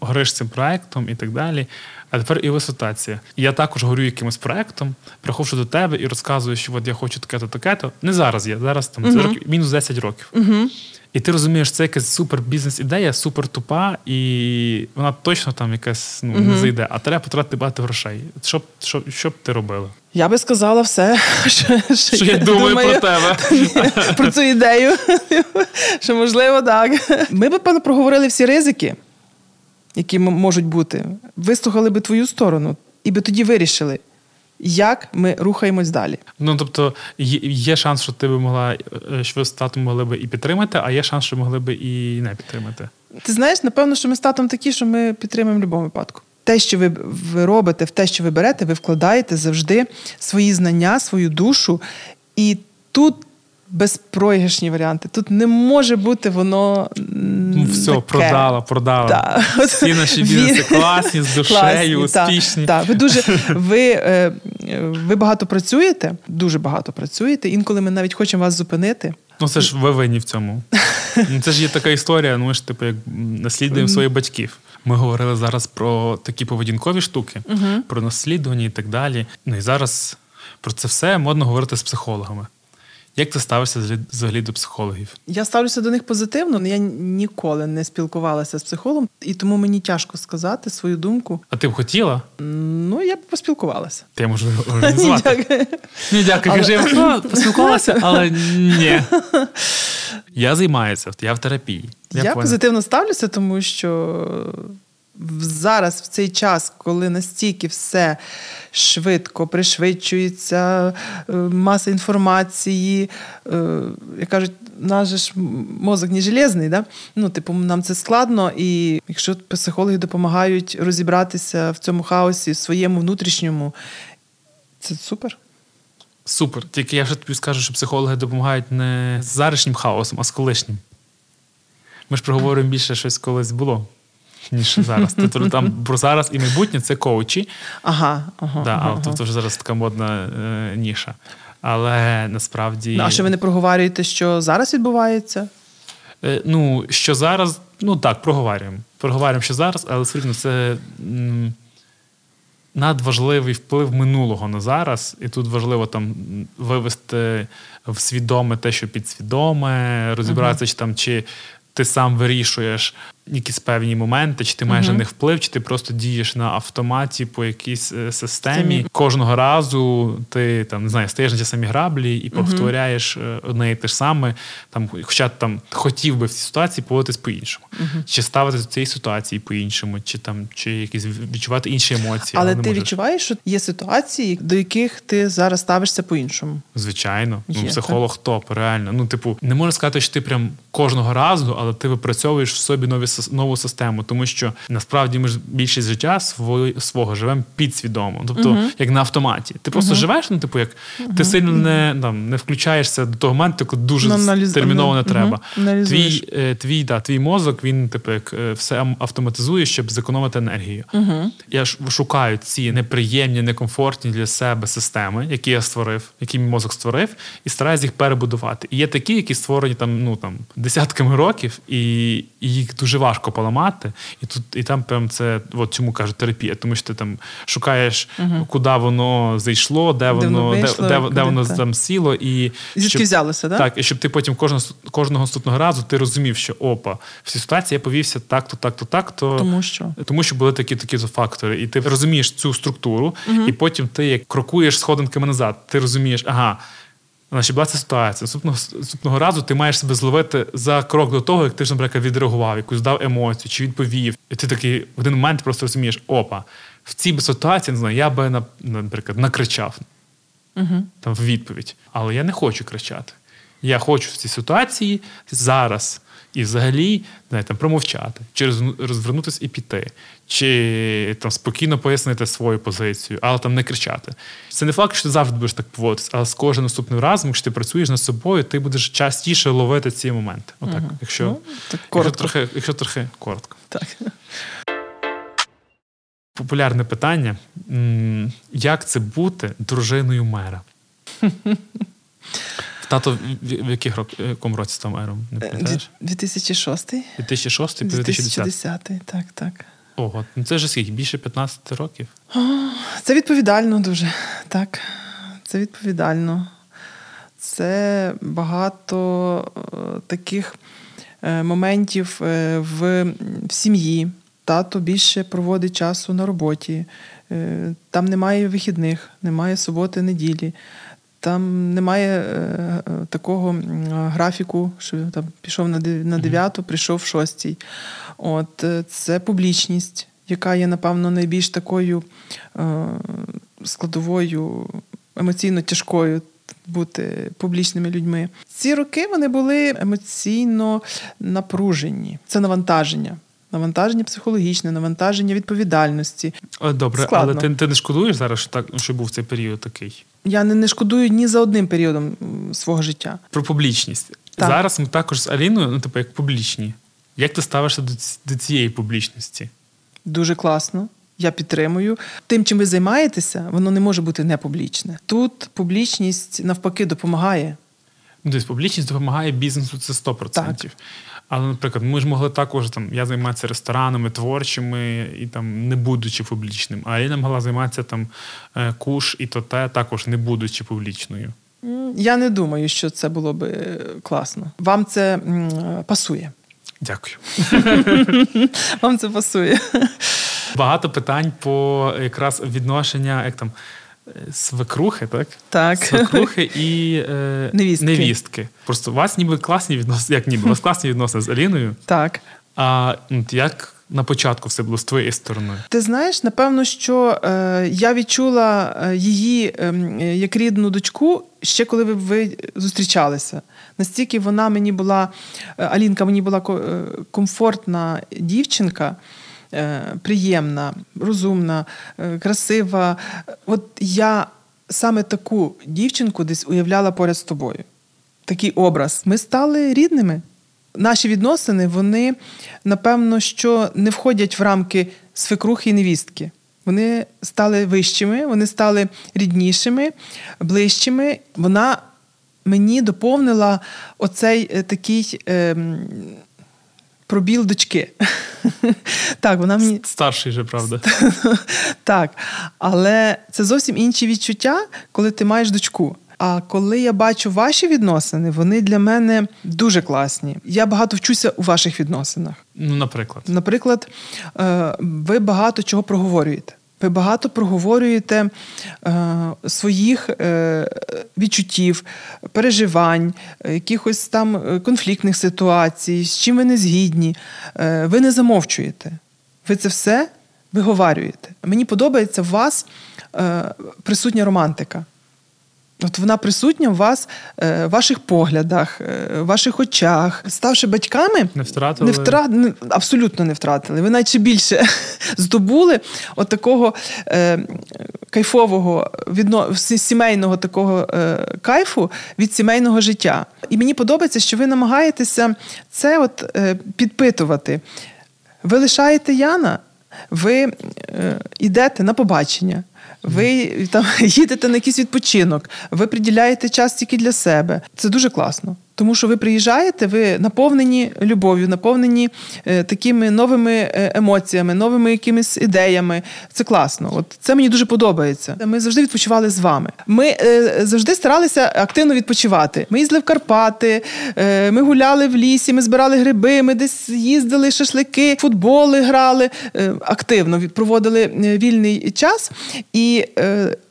гориш цим проектом і так далі. А тепер і ситуація. Я також горю якимось проектом, приходжу до тебе і розказую, що от я хочу таке-то, таке-то. Не зараз я, зараз там uh-huh. мінус 10 років. Uh-huh. І ти розумієш, це якась супер бізнес-ідея, супер тупа, і вона точно там якась ну, не зайде, а треба потратити багато грошей. Що, що, що б ти робила? Я би сказала все, що, що, що я думаю, думаю про тебе. Про цю ідею. Що можливо, так. Ми б, певно, проговорили всі ризики які можуть бути, вислухали би твою сторону, і би тоді вирішили, як ми рухаємось далі. Ну тобто є, шанс, що ти би могла е, що ви з татом могли би і підтримати, а є шанс, що могли би і не підтримати. Ти знаєш, напевно, що ми з татом такі, що ми підтримуємо в будь-якому випадку. Те, що ви, ви робите, в те, що ви берете, ви вкладаєте завжди свої знання, свою душу. І тут безпроіграшні варіанти. Тут не може бути воно. Ну, все, таке. продала, продала. Да. Всі наші бізнеси класні, з душею, класні, успішні. Так, ви дуже ви, е, ви багато працюєте, дуже багато працюєте. Інколи ми навіть хочемо вас зупинити. Ну, це ж ви винні в цьому. Ну, це ж є така історія, ну ми ж типу, як наслідуємо своїх батьків. Ми говорили зараз про такі поведінкові штуки, про наслідування і так далі. Ну і зараз про це все модно говорити з психологами. Як ти ставишся взагалі до психологів? Я ставлюся до них позитивно, але я ніколи не спілкувалася з психологом, і тому мені тяжко сказати свою думку. А ти б хотіла? Ну, я б поспілкувалася. Ти можу організувати. Ні, дякую. Кажи, ну, поспілкувалася, але ні. Я займаюся, я в терапії. Я, я позитивно ставлюся, тому що зараз, в цей час, коли настільки все швидко пришвидшується, е, маса інформації, е, як кажуть, наш ж мозок не железний, да? ну, типу, нам це складно, і якщо психологи допомагають розібратися в цьому хаосі, в своєму внутрішньому, це супер. Супер. Тільки я вже тобі скажу, що психологи допомагають не з зарішнім хаосом, а з колишнім. Ми ж проговорюємо більше щось колись було ніж зараз. Тобто там про зараз і майбутнє це коучі. Ага, ага, да, ага. Тобто вже зараз така модна е, ніша. Але насправді. Ну, а що ви не проговорюєте, що зараз відбувається? Е, ну, що зараз, ну так, проговорюємо. Проговорюємо, що зараз, але все рівно це. М- Надважливий вплив минулого на зараз, і тут важливо там вивести в свідоме те, що підсвідоме, розібратися, uh-huh. чи там чи ти сам вирішуєш якісь певні моменти, чи ти маєш uh-huh. на них вплив, чи ти просто дієш на автоматі по якійсь е, системі. Стимі. Кожного разу ти там не знаю, стаєш на ті самі граблі і повторяєш uh-huh. одне і те ж саме. Там, Хоча там хотів би в цій ситуації поводитись по-іншому, uh-huh. чи ставити до цієї ситуації по-іншому, чи там чи якісь відчувати інші емоції. Але, але ти можеш... відчуваєш, що є ситуації, до яких ти зараз ставишся по-іншому? Звичайно, ну психолог топ, реально. Ну, типу, не можна сказати, що ти прям кожного разу, але ти випрацьовуєш в собі нові нову систему, тому що насправді ми ж більшість життя свого, свого живемо підсвідомо, тобто uh-huh. як на автоматі. Ти просто uh-huh. живеш, ну типу, як uh-huh. ти сильно не там не включаєшся до того моменту, коли дуже no, терміново не треба. Твій е, твій, да, твій мозок, він типу як е, все автоматизує, щоб зекономити енергію. Я ж шукаю ці неприємні, некомфортні для себе системи, які я створив, які мій мозок створив, і стараюся їх перебудувати. І є такі, які створені там ну там десятками років, і, і їх дуже важко поламати, і тут і там прям це от чому кажуть терапія, тому що ти там шукаєш, uh куди воно зайшло, де, воно вийшло, де, де, де воно там сіло, і звідки взялося, да? так, і щоб ти потім кожного кожного наступного разу ти розумів, що опа, в цій ситуації я повівся так-то, так-то, так-то, тому що тому що були такі такі фактори, і ти розумієш цю структуру, uh і потім ти як крокуєш сходинками назад, ти розумієш, ага. Значить, була ця ситуація. Наступного, наступного разу ти маєш себе зловити за крок до того, як ти ж, наприклад, відреагував, якусь дав емоцію чи відповів. І ти такий в один момент просто розумієш, опа, в цій ситуації не знаю, я би наприклад накричав. угу. там в відповідь. Але я не хочу кричати. Я хочу в цій ситуації зараз і взагалі знаєте, промовчати, чи розвернутися і піти, чи там спокійно пояснити свою позицію, але там не кричати. Це не факт, що ти завжди будеш так поводитися, але з кожним наступним разом, якщо ти працюєш над собою, ти будеш частіше ловити ці моменти. Отак, угу. якщо, ну, так якщо трохи, якщо трохи коротко. Так. Популярне питання: як це бути дружиною мера? Тато в яких рок, якому році став? Не пам'ятаєш? 2006. 2006 2010. 2010, так, так. Ого, ну це ж скільки? Більше 15 років? О, це відповідально дуже. Так. Це відповідально. Це багато е, таких е, моментів е, в, в сім'ї. Тато більше проводить часу на роботі. Там немає вихідних, немає суботи, неділі. Там немає е, е, такого графіку, що там пішов на дев'яту, прийшов в шостій. От е, це публічність, яка є, напевно, найбільш такою складовою, емоційно тяжкою бути публічними людьми. Ці роки вони були емоційно напружені. Це навантаження навантаження психологічне, навантаження відповідальності. Добре, Складно. але ти ти не шкодуєш зараз, що так що був цей період такий? Я не, не шкодую ні за одним періодом свого життя. Про публічність. Так. Зараз ми також з Аліною, ну типу, як публічні. Як ти ставишся до, до цієї публічності? Дуже класно. Я підтримую. Тим, чим ви займаєтеся, воно не може бути непублічне. Тут публічність навпаки допомагає. Ну, тобто публічність допомагає бізнесу це 100%. Так. Але, наприклад, ми ж могли також там я займатися ресторанами, творчими і там не будучи публічним. А Аліна могла займатися там е, куш і то те, також не будучи публічною. Я не думаю, що це було би класно. Вам це пасує. Дякую. Вам це пасує. Багато питань по якраз відношення, як там свекрухи, так? Так. Свекрухи і е, невістки. невістки. Просто у вас ніби класні відносини, як ніби у вас класні відносини з Аліною. Так. А як на початку все було з твоєї сторони? Ти знаєш, напевно, що е, я відчула е, її е, як рідну дочку ще коли ви, ви зустрічалися. Настільки вона мені була, е, Алінка мені була е, комфортна дівчинка. Е, приємна, розумна, е, красива. От я саме таку дівчинку десь уявляла поряд з тобою. Такий образ. Ми стали рідними. Наші відносини, вони, напевно, що не входять в рамки свекрухи і невістки. Вони стали вищими, вони стали ріднішими, ближчими. Вона мені доповнила оцей е, такий. Е, пробіл дочки. Так, вона мені... Старший же, правда. Так. Але це зовсім інші відчуття, коли ти маєш дочку. А коли я бачу ваші відносини, вони для мене дуже класні. Я багато вчуся у ваших відносинах. Ну, наприклад, наприклад, е, ви багато чого проговорюєте. Ви багато проговорюєте е, своїх е, відчуттів, переживань, якихось там е, конфліктних ситуацій, з чим ви не згідні. Е, ви не замовчуєте. Ви це все виговарюєте. Мені подобається в вас е, присутня романтика. От вона присутня в вас, е, в ваших поглядах, е, в ваших очах. Ставши батьками, не втратили? Не втра... абсолютно не втратили. Ви наче більше здобули от такого е, кайфового відно... сімейного такого е, кайфу від сімейного життя. І мені подобається, що ви намагаєтеся це от е, підпитувати. Ви лишаєте Яна, ви йдете на побачення. Ви там їдете на якийсь відпочинок, ви приділяєте час тільки для себе. Це дуже класно. Тому що ви приїжджаєте, ви наповнені любов'ю, наповнені е, такими новими е, емоціями, новими якимись ідеями. Це класно. От це мені дуже подобається. Ми завжди відпочивали з вами. Ми е, завжди старалися активно відпочивати. Ми їздили в Карпати, ми гуляли в лісі, ми збирали гриби, ми десь їздили шашлики, футболи грали активно проводили вільний час і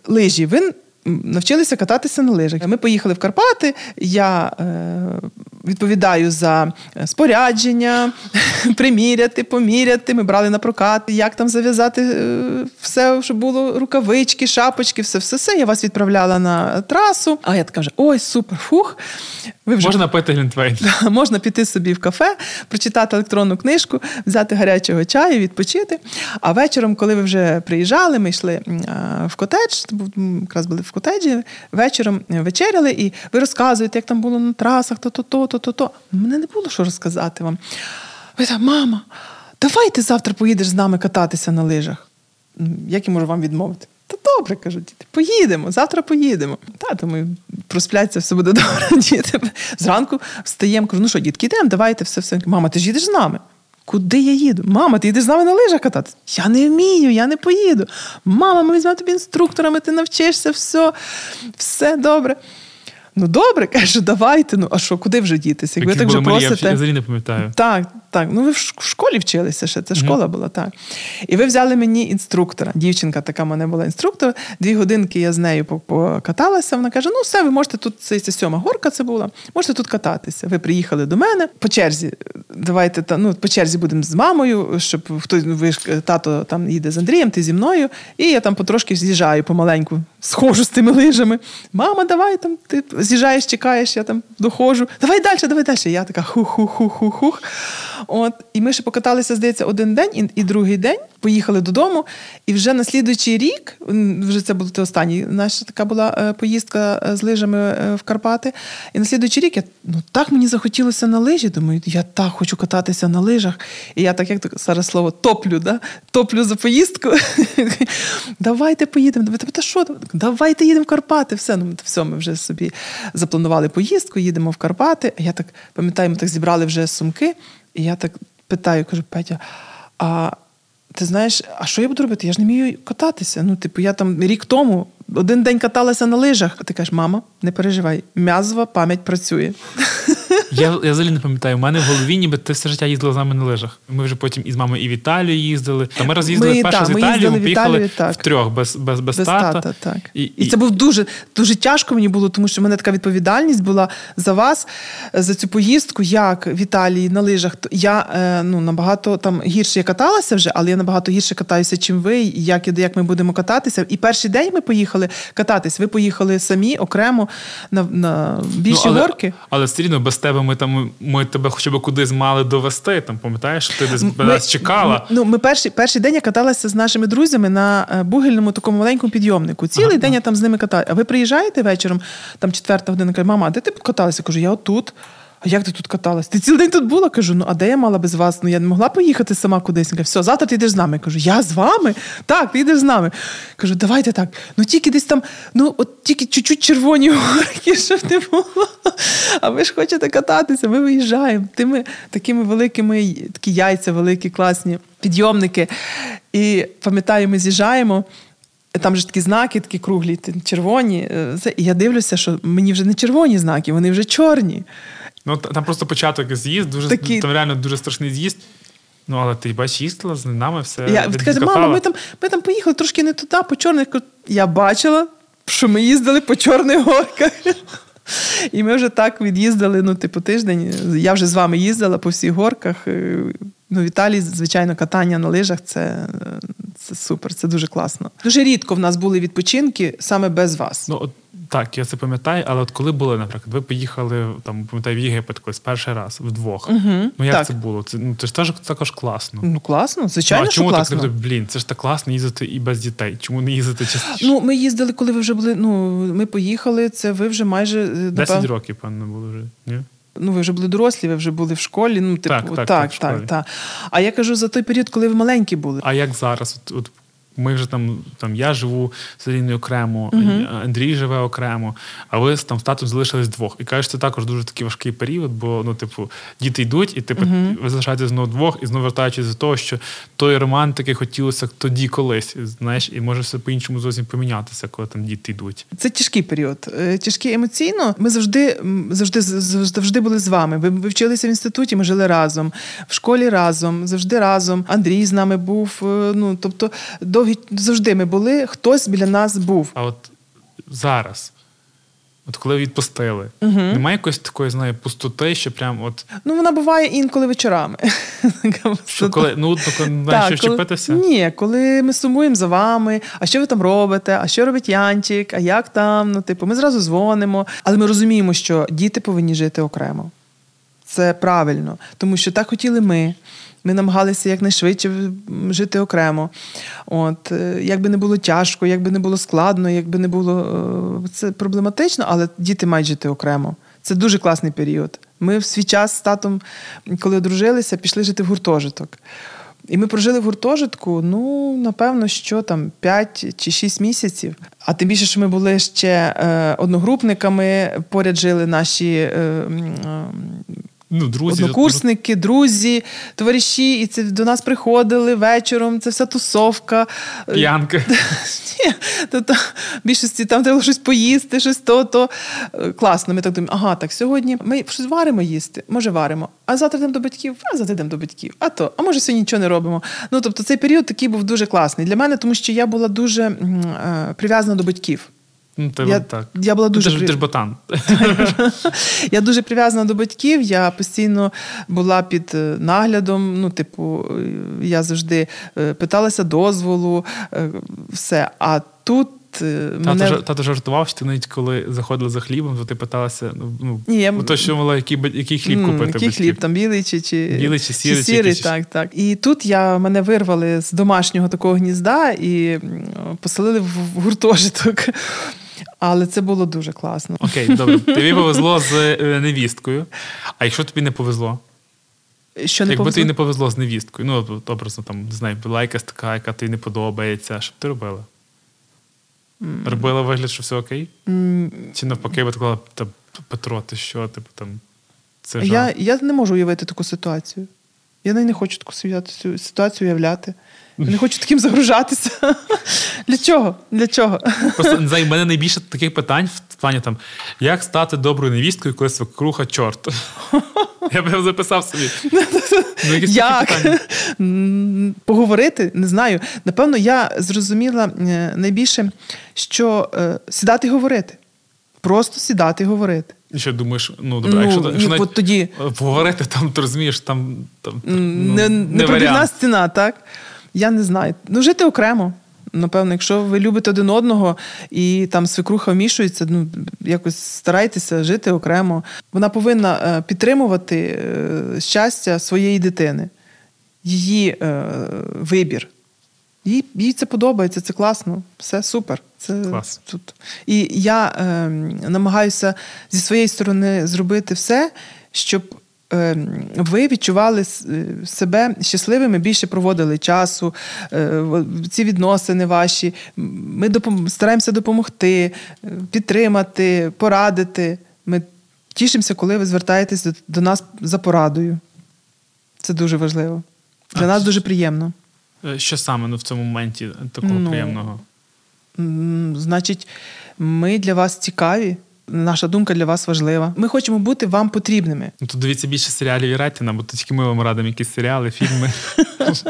лижі. Ви навчилися кататися на лижах. Ми поїхали в Карпати. Я е, відповідаю за е, спорядження, приміряти, поміряти. Ми брали на прокат, як там зав'язати е, все, щоб було рукавички, шапочки, все, все, все. Я вас відправляла на трасу. А я така вже ой, супер, фух. Ви вже можна пити глінтвейн. Можна піти собі в кафе, прочитати електронну книжку, взяти гарячого чаю, відпочити. А вечором, коли ви вже приїжджали, ми йшли в котедж, якраз були в котеджі, вечором вечеряли, і ви розказуєте, як там було на трасах, то-то-то, то-то-то. Мене не було що розказати вам. Так, мама, давай ти завтра поїдеш з нами кататися на лижах. Як я можу вам відмовити? Та добре, кажуть, діти, поїдемо, завтра поїдемо. Та думаю, проспляться, все буде добре. Діти. Зранку встаємо, кажу, ну що, дітки, йдемо, давайте все, все. Мама, ти ж їдеш з нами. Куди я їду? Мама, ти йдеш з нами на лижах кататися? Я не вмію, я не поїду. Мама, ми візьмемо тобі інструкторами, ти навчишся, все, все добре. Ну добре, кажу, давайте. Ну а що, куди вже дітися? Якби так вже просите. Я взагалі не пам'ятаю. Так, так. Ну ви в школі вчилися ще, це школа була, так. І ви взяли мені інструктора. Дівчинка така в мене була інструктор. Дві годинки я з нею покаталася. Вона каже: ну все, ви можете тут, це, це сьома горка це була, можете тут кататися. Ви приїхали до мене по черзі. Давайте та, ну, по черзі будемо з мамою, щоб хтось ну, ви ж тато там їде з Андрієм, ти зі мною. І я там потрошки з'їжджаю помаленьку, схожу з тими лижами. Мама, давай там ти з'їжджаєш, чекаєш, я там доходжу. Давай далі, давай далі. Я така хух-хух-хух-хух-хух. От, І ми ще покаталися, здається, один день і, і другий день. Поїхали додому. І вже на слідуючий рік, вже це був останній, наша така була е, поїздка е, з лижами е, в Карпати. І на слідуючий рік я ну так мені захотілося на лижі. Думаю, я так хочу кататися на лижах. І я так, як зараз слово, топлю, да? топлю за поїздку. Давайте поїдемо. Та що? Давайте їдемо в Карпати. Все, ну все, ми вже собі запланували поїздку, їдемо в Карпати. А Я так пам'ятаю, ми так зібрали вже сумки. І я так питаю, кажу, Петя, а ти знаєш, а що я буду робити? Я ж не вмію кататися. Ну, типу, я там рік тому один день каталася на лижах. А ти кажеш, мама, не переживай, м'язова пам'ять працює. Я я взагалі не пам'ятаю. У мене в голові, ніби ти все життя їздила з нами на лижах. Ми вже потім із мамою і в Італію їздили. Та ми роз'їздили перше та, з Італії, ми поїхали втрьох без без, без, без тата. тата так. І, і, і це був дуже дуже тяжко мені було, тому що в мене така відповідальність була за вас, за цю поїздку, як в Італії на лижах. Я е, ну, набагато там гірше я каталася вже, але я набагато гірше катаюся, чим ви. І як, як ми будемо кататися. І перший день ми поїхали кататись. Ви поїхали самі окремо на на більші ну, але, горки. Але все рівно без тебе ми там ми тебе хоча б кудись мали довести. Там пам'ятаєш, ти десь ми, нас чекала. Ну ми перший перший день я каталася з нашими друзями на е, бугельному такому маленькому підйомнику. Цілий ага, день я там з ними каталася. А ви приїжджаєте вечором, там четверта година, каже, мама, а де ти каталася? Кажу, я отут. А як ти тут каталась? Ти цілий день тут була? Кажу, ну а де я мала без вас? Ну я не могла поїхати сама кудись. Каже, все, завтра ти йдеш з нами. Кажу, я з вами? Так, ти йдеш з нами. Кажу, давайте так. Ну тільки десь там, ну от тільки чуть-чуть червоні горки, щоб не було. А ви ж хочете кататися, ми виїжджаємо тими такими великими, такі яйця, великі, класні підйомники. І пам'ятаю, ми з'їжджаємо. Там же такі знаки, такі круглі, червоні. Е, і я дивлюся, що мені вже не червоні знаки, вони вже чорні. Ну там просто початок з'їзд, дуже Такі... там реально дуже страшний з'їзд. Ну, але ти бачиш, їздила з нами все. Я каже, мама, ми там ми там поїхали трошки не туди, по чорних. Я бачила, що ми їздили по чорних горках. І ми вже так від'їздили ну, типу, тиждень. Я вже з вами їздила по всіх горках. Ну, в Італії, звичайно, катання на лижах це це супер, це дуже класно. Дуже рідко в нас були відпочинки саме без вас. Ну, от так, я це пам'ятаю, але от коли були, наприклад, ви поїхали там, пам'ятаю, в Єгипет колись перший раз вдвох. Угу, Ну як так. це було? Це ну це ж теж також класно. Ну класно, звичайно. Ну, а що чому класно? так блін? Це ж так класно їздити і без дітей. Чому не їздити частіше? Ну ми їздили, коли ви вже були. Ну ми поїхали. Це ви вже майже е, десять років, певно, було вже. Ні? Ну, ви вже були дорослі, ви вже були в школі. Ну, типу, так, так, так, так, так. А я кажу за той період, коли ви маленькі були. А як зараз? От, от ми вже там, там я живу з Аліною окремо, uh-huh. Андрій живе окремо, а ви там з татом залишились двох. І кажуть, це також дуже такий важкий період, бо ну, типу, діти йдуть, і типу, uh-huh. ви залишаєтесь знову двох, і знову вертаючись до того, що той романтики хотілося тоді колись. Знаєш, і може все по-іншому зовсім помінятися, коли там діти йдуть. Це тяжкий період. Е, тяжкий емоційно. Ми завжди завжди завжди були з вами. Ви, ви вчилися в інституті, ми жили разом, в школі разом, завжди разом. Андрій з нами був. Е, ну тобто до довгі завжди ми були, хтось біля нас був. А от зараз От коли відпустили, угу. немає якоїсь такої, знаю, пустоти, що прям от. Ну, вона буває інколи вечорами. Що коли ну на що вчепитися? Ні, коли ми сумуємо за вами, а що ви там робите, а що робить Янчик, а як там? Ну, типу, ми зразу дзвонимо, але ми розуміємо, що діти повинні жити окремо. Це правильно, тому що так хотіли ми. Ми намагалися якнайшвидше жити окремо. От, е, Як би не було тяжко, як би не було складно, як би не було е, це проблематично, але діти мають жити окремо. Це дуже класний період. Ми в свій час з татом, коли одружилися, пішли жити в гуртожиток. І ми прожили в гуртожитку, ну, напевно, що там 5 чи 6 місяців. А тим більше, що ми були ще е, одногрупниками, поряд жили наші е, е, ну, друзі, однокурсники, друзі, товариші, і це до нас приходили вечором. Це вся тусовка. П'янки. Ні, тобто більшості там треба щось поїсти, щось то, то класно. Ми так думаємо, ага, так сьогодні ми щось варимо їсти, може варимо. А завтра йдемо до батьків, а завтра йдемо до батьків. А то, а може сьогодні нічого не робимо. Ну тобто цей період такий був дуже класний для мене, тому що я була дуже е, прив'язана до батьків. Ну, ти, я так. я була дуже ти, ж, ти ж ботан. Я дуже прив'язана до батьків. Я постійно була під е, наглядом. Ну, типу, е, я завжди е, питалася дозволу, все. А тут. Мене... Тато, тато жартував, що ти навіть коли заходила за хлібом, то ти питалася, ну, Ні, я... то що мала, який який хліб mm, купити. Який хліб, там білий чи чи, білий, чи сірий. Чи сірий чи... так, так. І тут я мене вирвали з домашнього такого гнізда і поселили в гуртожиток. Але це було дуже класно. Окей, добре. Тобі повезло з е, невісткою. А якщо тобі не повезло? Що не Якби повезло? тобі не повезло з невісткою, ну образно там, не знаю, була якась така, яка тобі не подобається. Що б ти робила? Mm. Робила вигляд, що все окей? Mm. Чи навпаки, та Петро, ти що? Типу там це. Я я не можу уявити таку ситуацію. Я не хочу таку ситуацію уявляти. Не хочу таким загружатися. Для чого? Для чого? Просто не знаю, в мене найбільше таких питань в плані там, як стати доброю невісткою, коли свекруха чорт. Я б записав собі. Ну, Як? Поговорити, не знаю. Напевно, я зрозуміла е, найбільше, що е, сідати і говорити. Просто сідати і говорити. І що думаєш, ну добре, ну, якщо, якщо навіть тоді... поговорити, там ти розумієш, там, там ну, не, не, не пробігна стіна, так? Я не знаю. Ну, жити окремо. Напевно, якщо ви любите один одного і там свекруха вмішується, ну якось старайтеся жити окремо. Вона повинна е, підтримувати е, щастя своєї дитини, її е, вибір. Їй, їй це подобається, це класно, все супер. Це Клас. тут. І я е, намагаюся зі своєї сторони зробити все, щоб ви відчували е, себе щасливими, більше проводили часу, е, ці відносини ваші. Ми допом... стараємося допомогти, е, підтримати, порадити. Ми тішимося, коли ви звертаєтесь до, до нас за порадою. Це дуже важливо. Для а, нас дуже приємно. Що саме ну, в цьому моменті такого ну, приємного? Значить, ми для вас цікаві. Наша думка для вас важлива. Ми хочемо бути вам потрібними. Ну, Тут дивіться більше серіалів і Ратіна, бо тільки ми вам радимо якісь серіали, фільми.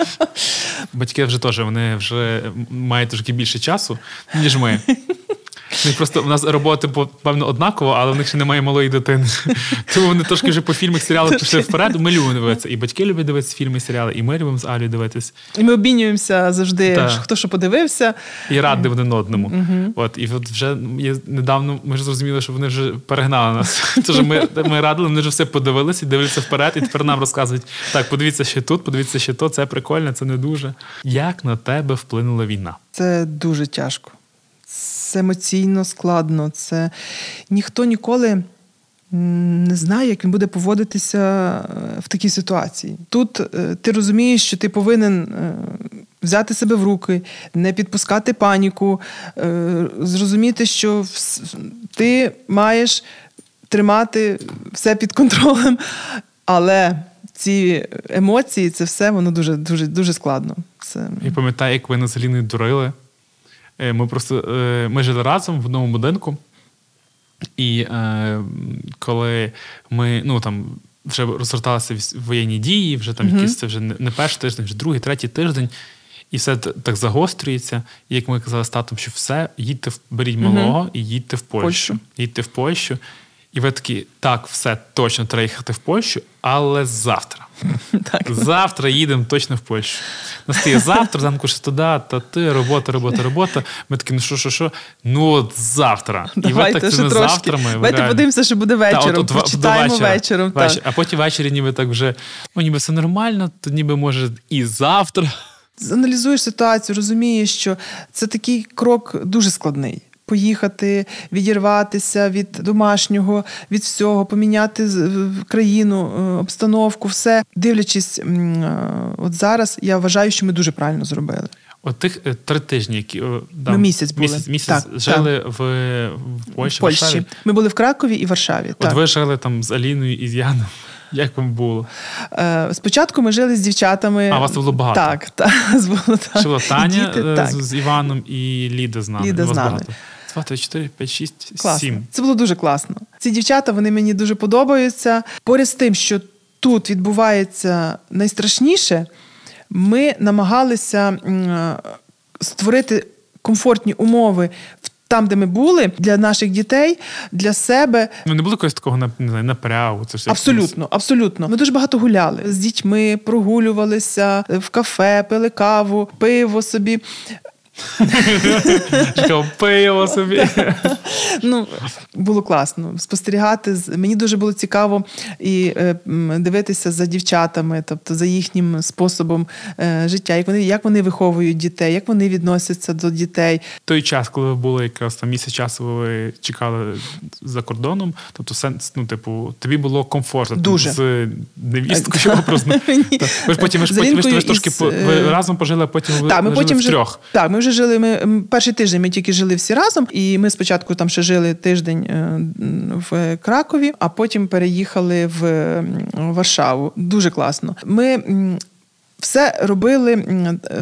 Батьки вже теж вони вже мають трошки більше часу, ніж ми. Просто у нас роботи певно однаково, але в них ще немає малої дитини. Тому вони трошки вже по фільмах, серіалах пішли вперед. Ми любимо дивитися. І батьки люблять дивитися фільми, і серіали, і ми любимо з Алю дивитись. І ми обмінюємося завжди, так. хто що подивився. І ради один одному. Угу. От, І от вже є недавно ми ж зрозуміли, що вони вже перегнали нас. Тож ми ми радили, вони вже все подивилися дивляться вперед, і тепер нам розказують: так, подивіться ще тут, подивіться ще то, це прикольно, це не дуже. Як на тебе вплинула війна? Це дуже тяжко це емоційно складно. Це ніхто ніколи не знає, як він буде поводитися е, в такій ситуації. Тут е, ти розумієш, що ти повинен е, взяти себе в руки, не підпускати паніку, зрозуміти, що ти маєш тримати все під контролем, але ці емоції, це все воно дуже дуже дуже складно. Це... Я пам'ятаю, як ви на Заліною дурили. Е, ми просто е, ми жили разом в одному будинку, і е, коли ми ну там вже розгорталися воєнні дії, вже там mm-hmm. якісь це вже не перший тиждень, вже другий, третій тиждень. І все так загострюється. І як ми казали з татом, що все, їдьте беріть малого угу. і їдьте в Польщу. Польщу. Їдьте в Польщу. І ви такі, так, все точно треба їхати в Польщу, але завтра. Так. Завтра їдемо точно в Польщу. Настає завтра, зранку ще туди, та ти, робота, робота, робота. Ми такі, ну що, що, що? Ну от завтра. Давайте, І ви так цими завтрами. Давайте подивимося, що буде вечором. Та, от, от, Почитаємо вечора, вечором. Вечір. А потім ввечері ніби так вже, ну ніби все нормально, то ніби може і завтра. Аналізуєш ситуацію, розумієш, що це такий крок дуже складний поїхати, відірватися від домашнього, від всього, поміняти країну, е, обстановку, все в е, от зараз, я вважаю, що ми дуже правильно зробили. От тих е, три тижні, які да, ми місяць були місяць, місяць так, жили так. В, в Польщі. В Польщі. Варшаві. Ми були в Кракові і Варшаві. От так. ви жили там з Аліною і з Яном. Як вам було? Спочатку ми жили з дівчатами. А вас було багато? Так, так. було, так. Було Таня Діти, з, з Іваном і Ліда з нами. Ліда з нами. Багато. 2, 3, 4, 5, 6, класно. 7. Це було дуже класно. Ці дівчата вони мені дуже подобаються. Поряд з тим, що тут відбувається найстрашніше, ми намагалися створити комфортні умови в. Там, де ми були, для наших дітей, для себе. Ну, не було якогось такого не знаю, напрягу. Це все абсолютно, абсолютно. Ми дуже багато гуляли з дітьми, прогулювалися в кафе, пили каву, пиво собі. Пиво собі. Ну, Було класно спостерігати. Мені дуже було цікаво і е, дивитися за дівчатами, тобто за їхнім способом е, життя, як вони як вони виховують дітей, як вони відносяться до дітей. Той час, коли ви були якраз там місяць часу, ви чекали за кордоном, тобто сенс, ну, типу, тобі було комфортно Дуже. з невісткою образно. Ви ж потім ви ж потім ви ж трошки ви разом пожили, а потім ви так, ми потім трьох. Так, ми вже жили. Ми перший тиждень ми тільки жили всі разом, і ми спочатку там ще жили тиждень е, в Кракові, а потім переїхали в Варшаву. Дуже класно. Ми все робили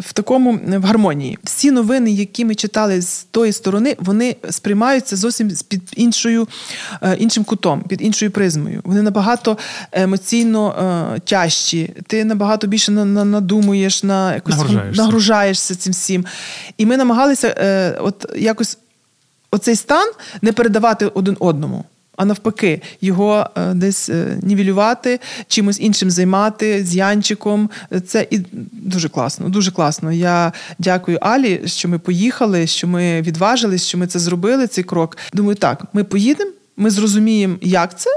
в такому в гармонії. Всі новини, які ми читали з тої сторони, вони сприймаються зовсім під іншою е, іншим кутом, під іншою призмою. Вони набагато емоційно е, тяжчі. Ти набагато більше надумуєш, на якось нагружаєшся. нагружаєшся цим всім. І ми намагалися е, от якось оцей стан не передавати один одному а навпаки, його е, десь е, нівелювати, чимось іншим займати з Янчиком. Це і дуже класно. Дуже класно. Я дякую Алі, що ми поїхали, що ми відважились, що ми це зробили. Цей крок. Думаю, так, ми поїдемо, ми зрозуміємо, як це.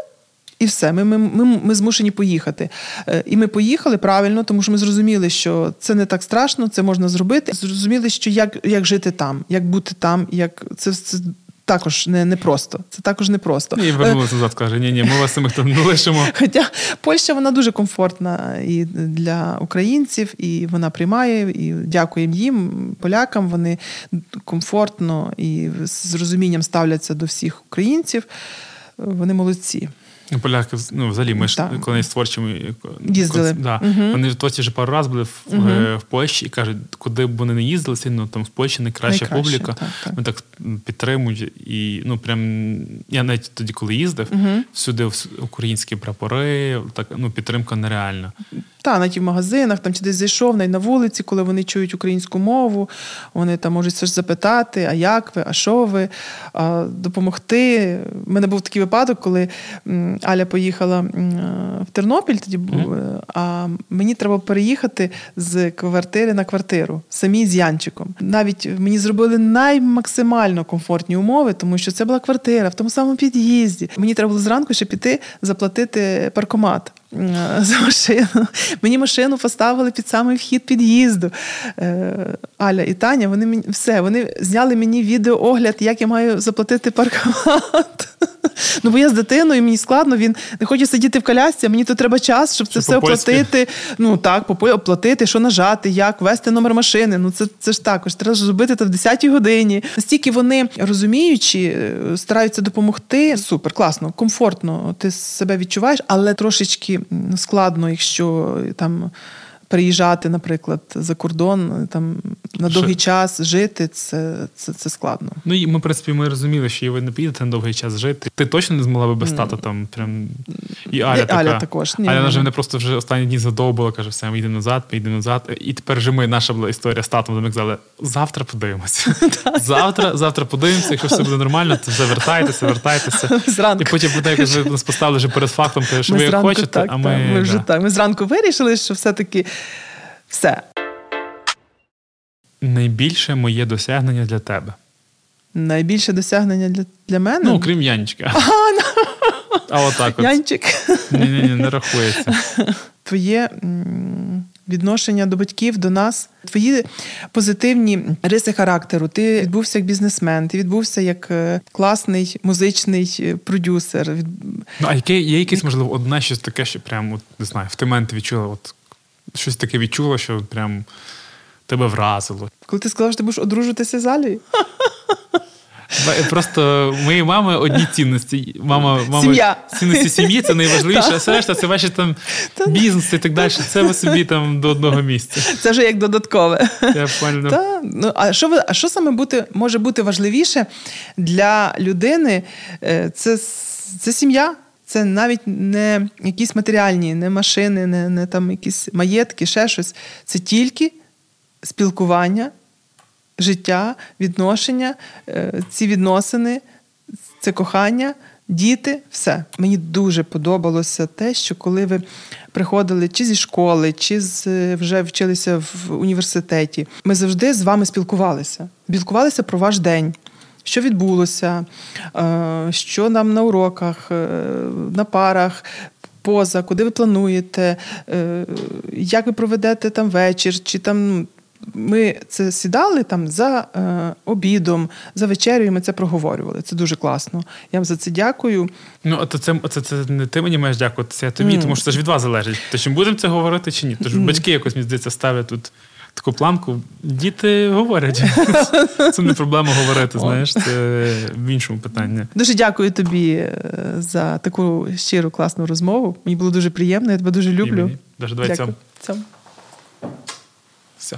І все, ми ми, ми, ми змушені поїхати. Е, і ми поїхали правильно, тому що ми зрозуміли, що це не так страшно, це можна зробити. Зрозуміли, що як як жити там, як бути там, як це це також не не просто. Це також не просто. І вернулися назад, каже, ні, ні, ми вас самих там не лишимо. Хоча Польща вона дуже комфортна і для українців, і вона приймає, і дякуємо їм, полякам. Вони комфортно і з розумінням ставляться до всіх українців. Вони молодці. Поляки ну, взагалі, ми ж коли з творчими їздили. Да, угу. Вони в творці вже пару разів були в, угу. в Польщі і кажуть, куди б вони не їздили, сильно там в Польщі найкраща Найкраще, публіка. Так, так. Так підтримують. І ну прям я навіть тоді, коли їздив, угу. всюди українські прапори, так ну підтримка нереальна. Та, навіть в магазинах, там чи десь зайшов, навіть на вулиці, коли вони чують українську мову, вони там можуть щось запитати, а як ви, а що ви, а, допомогти. У мене був такий випадок, коли Аля поїхала в Тернопіль, тоді був, mm-hmm. а мені треба переїхати з квартири на квартиру, самі з Янчиком. Навіть мені зробили наймаксимально комфортні умови, тому що це була квартира в тому самому під'їзді. Мені треба було зранку ще піти заплатити паркомат. За машину. Мені машину поставили під самий вхід під'їзду. Е, Аля і Таня, вони мені все, вони зняли мені відеоогляд, як я маю заплатити паркомат. Ну, бо я з дитиною, мені складно, він не хоче сидіти в колясці, а мені то треба час, щоб це все оплатити. Ну так, оплатити, що нажати, як ввести номер машини. Ну це це ж також треба зробити це в 10-й годині. Настільки вони розуміючи, е, стараються допомогти. Супер, класно, комфортно. Ти себе відчуваєш, але трошечки складно, якщо там переїжджати, наприклад, за кордон там на довгий час жити, це це, це складно. Ну і ми, в принципі, ми розуміли, що і ви не поїдете на довгий час жити. Ти точно не змогла би без тата там прям. І Аля, І така. Аля також. Ні, Аля вона вже мене просто вже останні дні задовбила, каже, все, ми йдемо назад, ми йдемо назад. І тепер же ми, наша була історія з татом, ми казали, завтра подивимося. завтра, завтра подивимося, якщо все буде нормально, то вже вертайтеся, вертайтеся. Зранку. І потім буде, якось ви нас поставили вже перед фактом, каже, що Ми ви зранку хочете, так, а ми. ми вже так. Ми зранку вирішили, що все-таки все. Найбільше моє досягнення для тебе. Найбільше досягнення для, для мене. Ну, окрім Янечка. А отак от. Янчик. Ні-ні, не рахується. Твоє відношення до батьків, до нас, твої позитивні риси характеру. Ти відбувся як бізнесмен, ти відбувся як е, класний музичний е, продюсер. Ну, а яке, є якесь, можливо, одне щось таке, що прям, от, не знаю, в ти відчула, от, щось таке відчула, що прям тебе вразило. Коли ти сказав, що ти будеш одружуватися з Алією? Просто у моєї мами одні цінності. Мама, мама Сім'я. цінності сім'ї це найважливіше, а все решта це ваші там бізнес і так далі. Це ви собі там до одного місця. Це вже як додаткове. Я. Та, ну, а що ви, а що саме бути, може бути важливіше для людини? Е, Це, це сім'я. Це навіть не якісь матеріальні, не машини, не, не там якісь маєтки, ще щось. Це тільки спілкування, життя, відношення, е, ці відносини, це кохання, діти, все. Мені дуже подобалося те, що коли ви приходили чи зі школи, чи з, е, вже вчилися в університеті, ми завжди з вами спілкувалися. Спілкувалися про ваш день. Що відбулося, е, що нам на уроках, е, на парах, поза, куди ви плануєте, е, як ви проведете там вечір, чи там ну, ми це сідали там за обідом, за вечерею, і ми це проговорювали. Це дуже класно. Я вам за це дякую. Ну, а то це, це, це не ти мені маєш дякувати, це я тобі, тому що це ж від вас залежить. То чи будемо це говорити, чи ні? Тож батьки якось, мені здається, ставлять тут таку планку. Діти говорять. Це не проблема говорити, знаєш, це в іншому питання. Дуже дякую тобі е, за таку щиру класну розмову. Мені було дуже приємно, я тебе дуже люблю. Дуже давай. Цьому. Все.